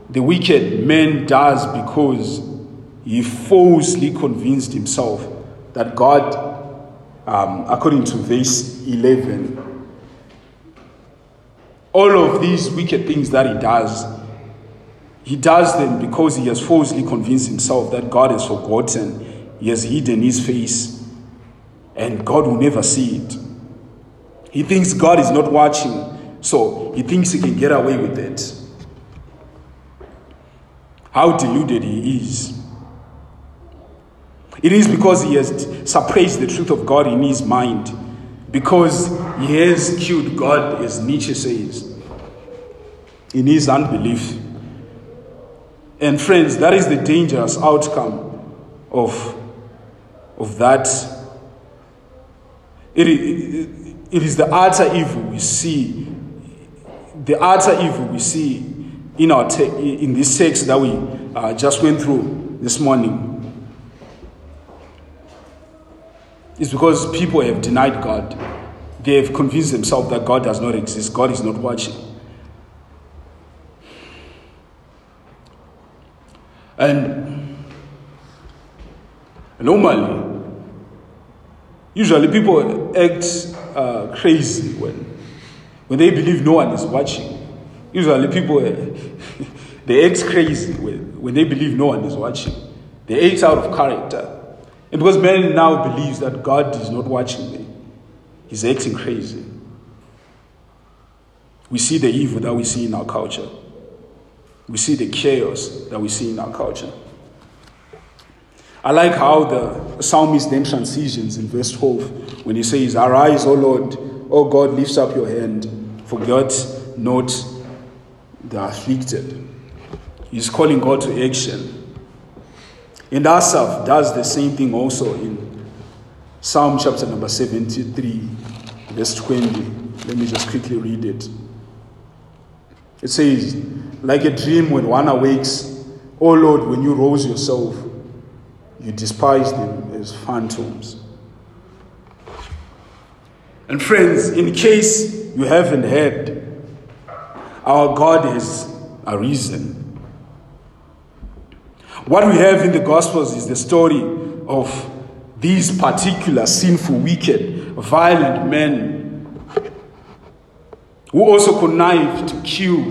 the wicked man does because he falsely convinced himself that God, um, according to verse 11, all of these wicked things that he does, he does them because he has falsely convinced himself that God has forgotten, he has hidden his face, and God will never see it. He thinks God is not watching, so he thinks he can get away with it. How deluded he is. It is because he has suppressed the truth of God in his mind, because he has killed God, as Nietzsche says, in his unbelief. And friends, that is the dangerous outcome of, of that. It, it, it is the utter evil we see, the utter evil we see in, our te- in this text that we uh, just went through this morning. It's because people have denied God. They have convinced themselves that God does not exist, God is not watching. And normally, usually people act uh, crazy when, when they believe no one is watching. Usually people, they act crazy when, when they believe no one is watching. They act out of character. And because man now believes that God is not watching me, he's acting crazy. We see the evil that we see in our culture. We see the chaos that we see in our culture. I like how the psalmist then transitions in verse 12 when he says, Arise, O Lord, O God, lift up your hand, forget not the afflicted. He's calling God to action. And Asaph does the same thing also in Psalm chapter number 73, verse 20. Let me just quickly read it. It says, Like a dream when one awakes, O Lord, when you rose yourself, you despise them as phantoms. And friends, in case you haven't heard, our God has a reason what we have in the Gospels is the story of these particular sinful, wicked, violent men who also connived to kill.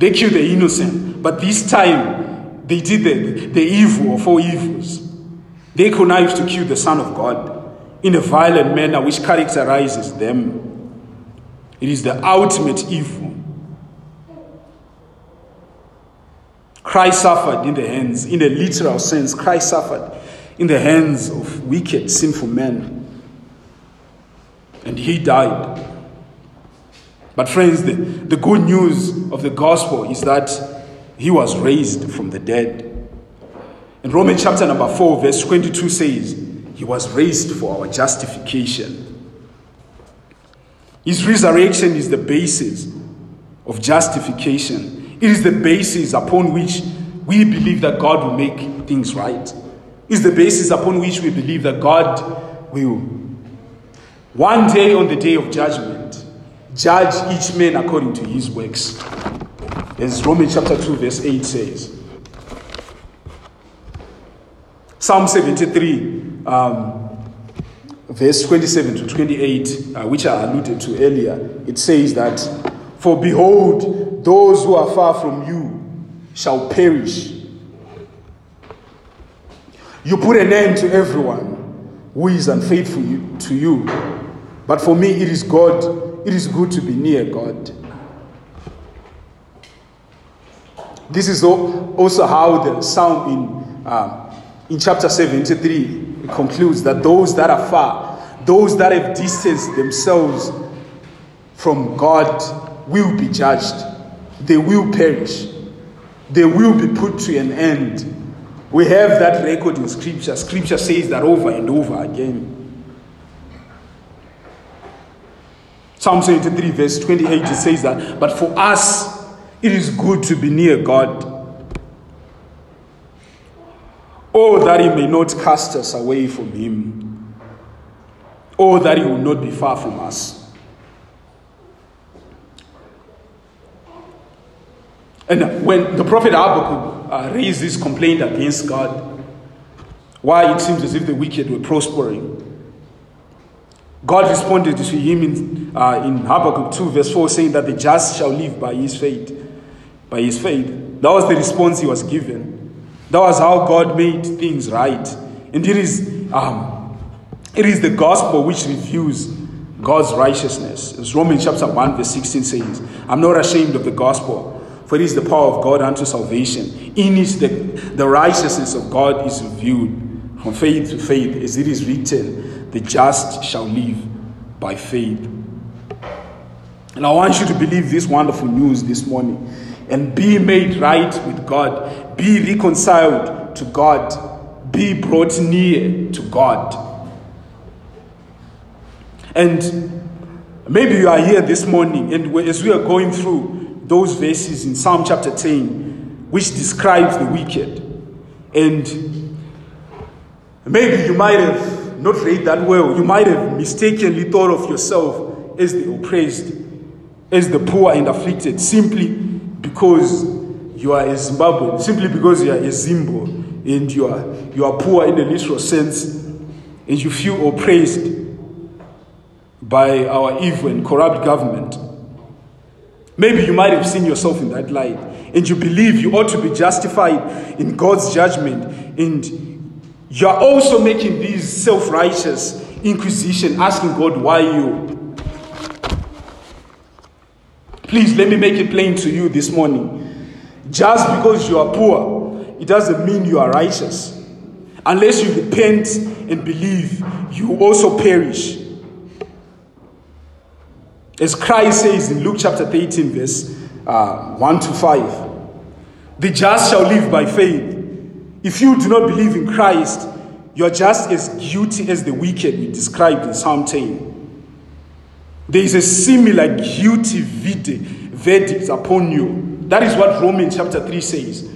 They killed the innocent, but this time they did the, the evil of all evils. They connived to kill the Son of God in a violent manner which characterizes them. It is the ultimate evil. Christ suffered in the hands, in a literal sense, Christ suffered in the hands of wicked, sinful men. And he died. But, friends, the, the good news of the gospel is that he was raised from the dead. In Romans chapter number 4, verse 22 says, He was raised for our justification. His resurrection is the basis of justification. It is the basis upon which we believe that God will make things right. It's the basis upon which we believe that God will, one day on the day of judgment, judge each man according to his works. As Romans chapter 2, verse 8 says. Psalm 73, um, verse 27 to 28, uh, which I alluded to earlier, it says that, For behold, those who are far from you shall perish. You put an end to everyone who is unfaithful to you. But for me, it is God. It is good to be near God. This is also how the psalm in, uh, in chapter 73 concludes that those that are far, those that have distanced themselves from God, will be judged they will perish. They will be put to an end. We have that record in Scripture. Scripture says that over and over again. Psalm 73, verse 28, it says that, but for us, it is good to be near God. Oh, that He may not cast us away from Him. Oh, that He will not be far from us. And when the prophet Habakkuk uh, raised this complaint against God, why it seems as if the wicked were prospering. God responded to him in, uh, in Habakkuk 2, verse 4, saying that the just shall live by his faith. By his faith. That was the response he was given. That was how God made things right. And it is, um, it is the gospel which reveals God's righteousness. As Romans chapter 1, verse 16 says, I'm not ashamed of the gospel, for it is the power of God unto salvation. In it the, the righteousness of God is revealed from faith to faith, as it is written, the just shall live by faith. And I want you to believe this wonderful news this morning and be made right with God, be reconciled to God, be brought near to God. And maybe you are here this morning, and as we are going through those verses in Psalm chapter 10, which describes the wicked, and Maybe you might have not read that well. You might have mistakenly thought of yourself as the oppressed, as the poor and afflicted, simply because you are a Zimbabwean, simply because you are a Zimbo and you are, you are poor in the literal sense, and you feel oppressed by our evil and corrupt government. Maybe you might have seen yourself in that light, and you believe you ought to be justified in God's judgment and you are also making these self righteous inquisition, asking God, why you? Please let me make it plain to you this morning. Just because you are poor, it doesn't mean you are righteous. Unless you repent and believe, you also perish. As Christ says in Luke chapter 13, verse uh, 1 to 5, the just shall live by faith. If you do not believe in Christ, you are just as guilty as the wicked we described in Psalm 10. There is a similar guilty verdict upon you. That is what Romans chapter 3 says.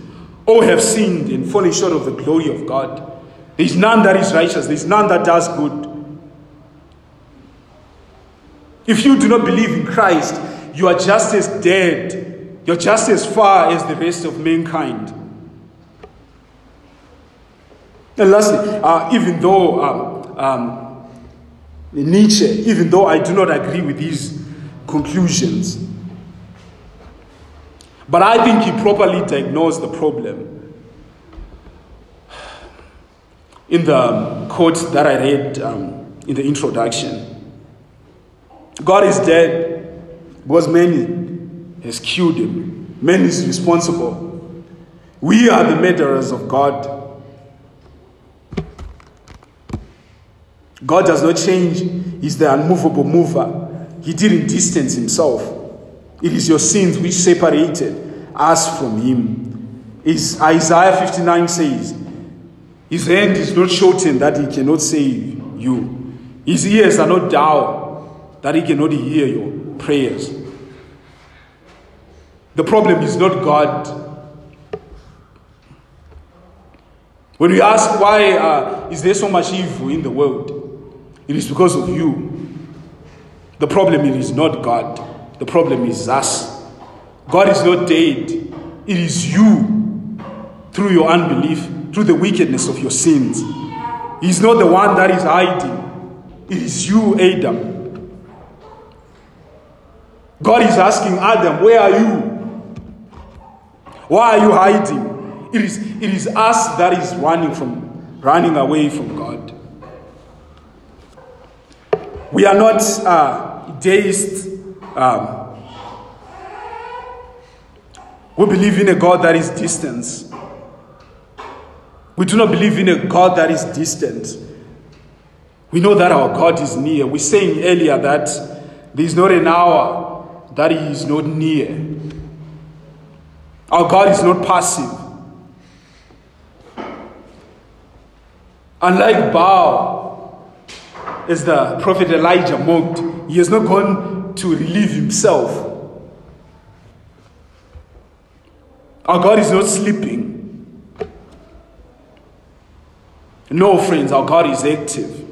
All have sinned and fallen short of the glory of God. There is none that is righteous, there is none that does good. If you do not believe in Christ, you are just as dead, you're just as far as the rest of mankind. And lastly, uh, even though um, um, Nietzsche, even though I do not agree with his conclusions, but I think he properly diagnosed the problem. In the quote that I read um, in the introduction, God is dead because man has killed him. Man is responsible. We are the murderers of God. God does not change, He's the unmovable mover. He didn't distance Himself. It is your sins which separated us from Him. Is Isaiah 59 says, His hand is not shortened that He cannot save you, His ears are not dull that He cannot hear your prayers. The problem is not God. When we ask why uh, is there so much evil in the world, it is because of you. The problem is not God. The problem is us. God is not dead. It is you through your unbelief, through the wickedness of your sins. He's not the one that is hiding. It is you, Adam. God is asking Adam, Where are you? Why are you hiding? It is, it is us that is running from running away from God. We are not uh, deists. Um, we believe in a God that is distant. We do not believe in a God that is distant. We know that our God is near. We saying earlier that there is not an hour that He is not near. Our God is not passive. Unlike Baal, as the prophet Elijah mocked, he has not gone to relieve himself. Our God is not sleeping. No, friends, our God is active.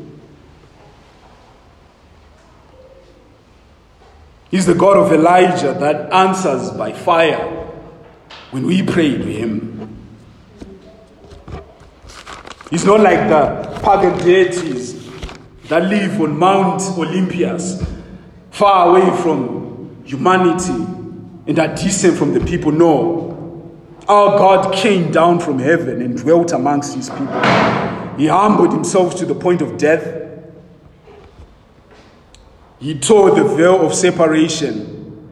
He's the God of Elijah that answers by fire when we pray to Him. He's not like the pagan deities that live on Mount Olympus, far away from humanity and are distant from the people. No. Our God came down from heaven and dwelt amongst his people. He humbled himself to the point of death. He tore the veil of separation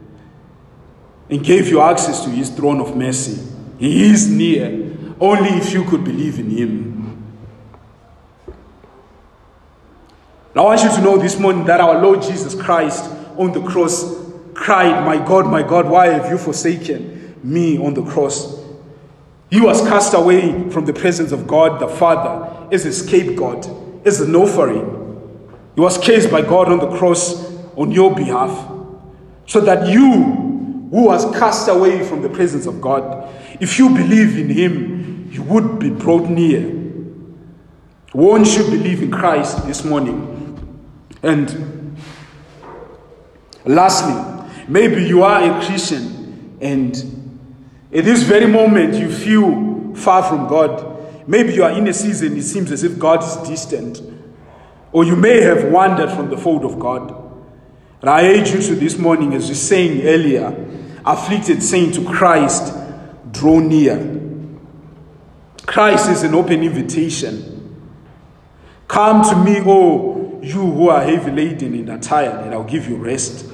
and gave you access to his throne of mercy. He is near, only if you could believe in him. I want you to know this morning that our Lord Jesus Christ on the cross cried, My God, my God, why have you forsaken me on the cross? He was cast away from the presence of God the Father as a scapegoat, as an offering. He was cast by God on the cross on your behalf, so that you, who was cast away from the presence of God, if you believe in Him, you would be brought near. Won't you believe in Christ this morning? And lastly, maybe you are a Christian and at this very moment you feel far from God. Maybe you are in a season it seems as if God is distant. Or you may have wandered from the fold of God. I urge you to this morning, as we saying earlier, afflicted saying to Christ, draw near. Christ is an open invitation. Come to me, oh you who are heavy laden and are tired, and I'll give you rest.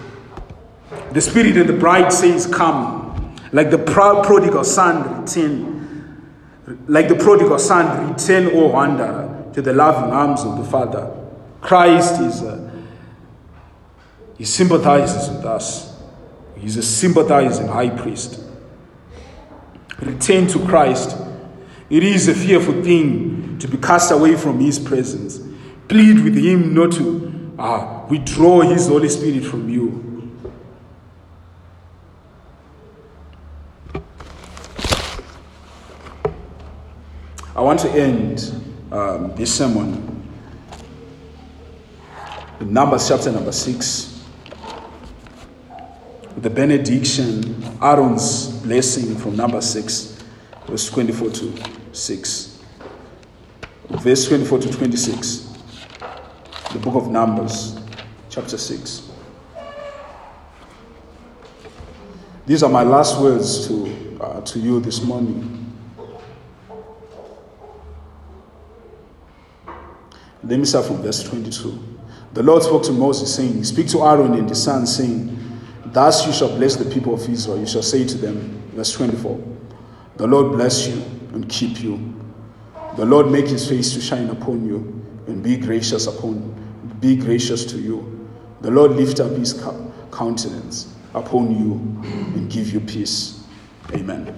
The Spirit and the bride says, Come. Like the proud prodigal son, return. Like the prodigal son, return, O wanderer, to the loving arms of the Father. Christ is, uh, he sympathizes with us. He's a sympathizing high priest. Return to Christ. It is a fearful thing to be cast away from his presence. Plead with Him not to uh, withdraw His Holy Spirit from you. I want to end um, this sermon Numbers chapter number 6, the benediction, Aaron's blessing from number 6, verse 24 to 6. Verse 24 to 26 the book of Numbers, chapter 6. These are my last words to, uh, to you this morning. Let me start from verse 22. The Lord spoke to Moses, saying, Speak to Aaron and his sons, saying, Thus you shall bless the people of Israel. You shall say to them, verse 24, The Lord bless you and keep you. The Lord make his face to shine upon you and be gracious upon be gracious to you. The Lord lift up his countenance upon you and give you peace. Amen.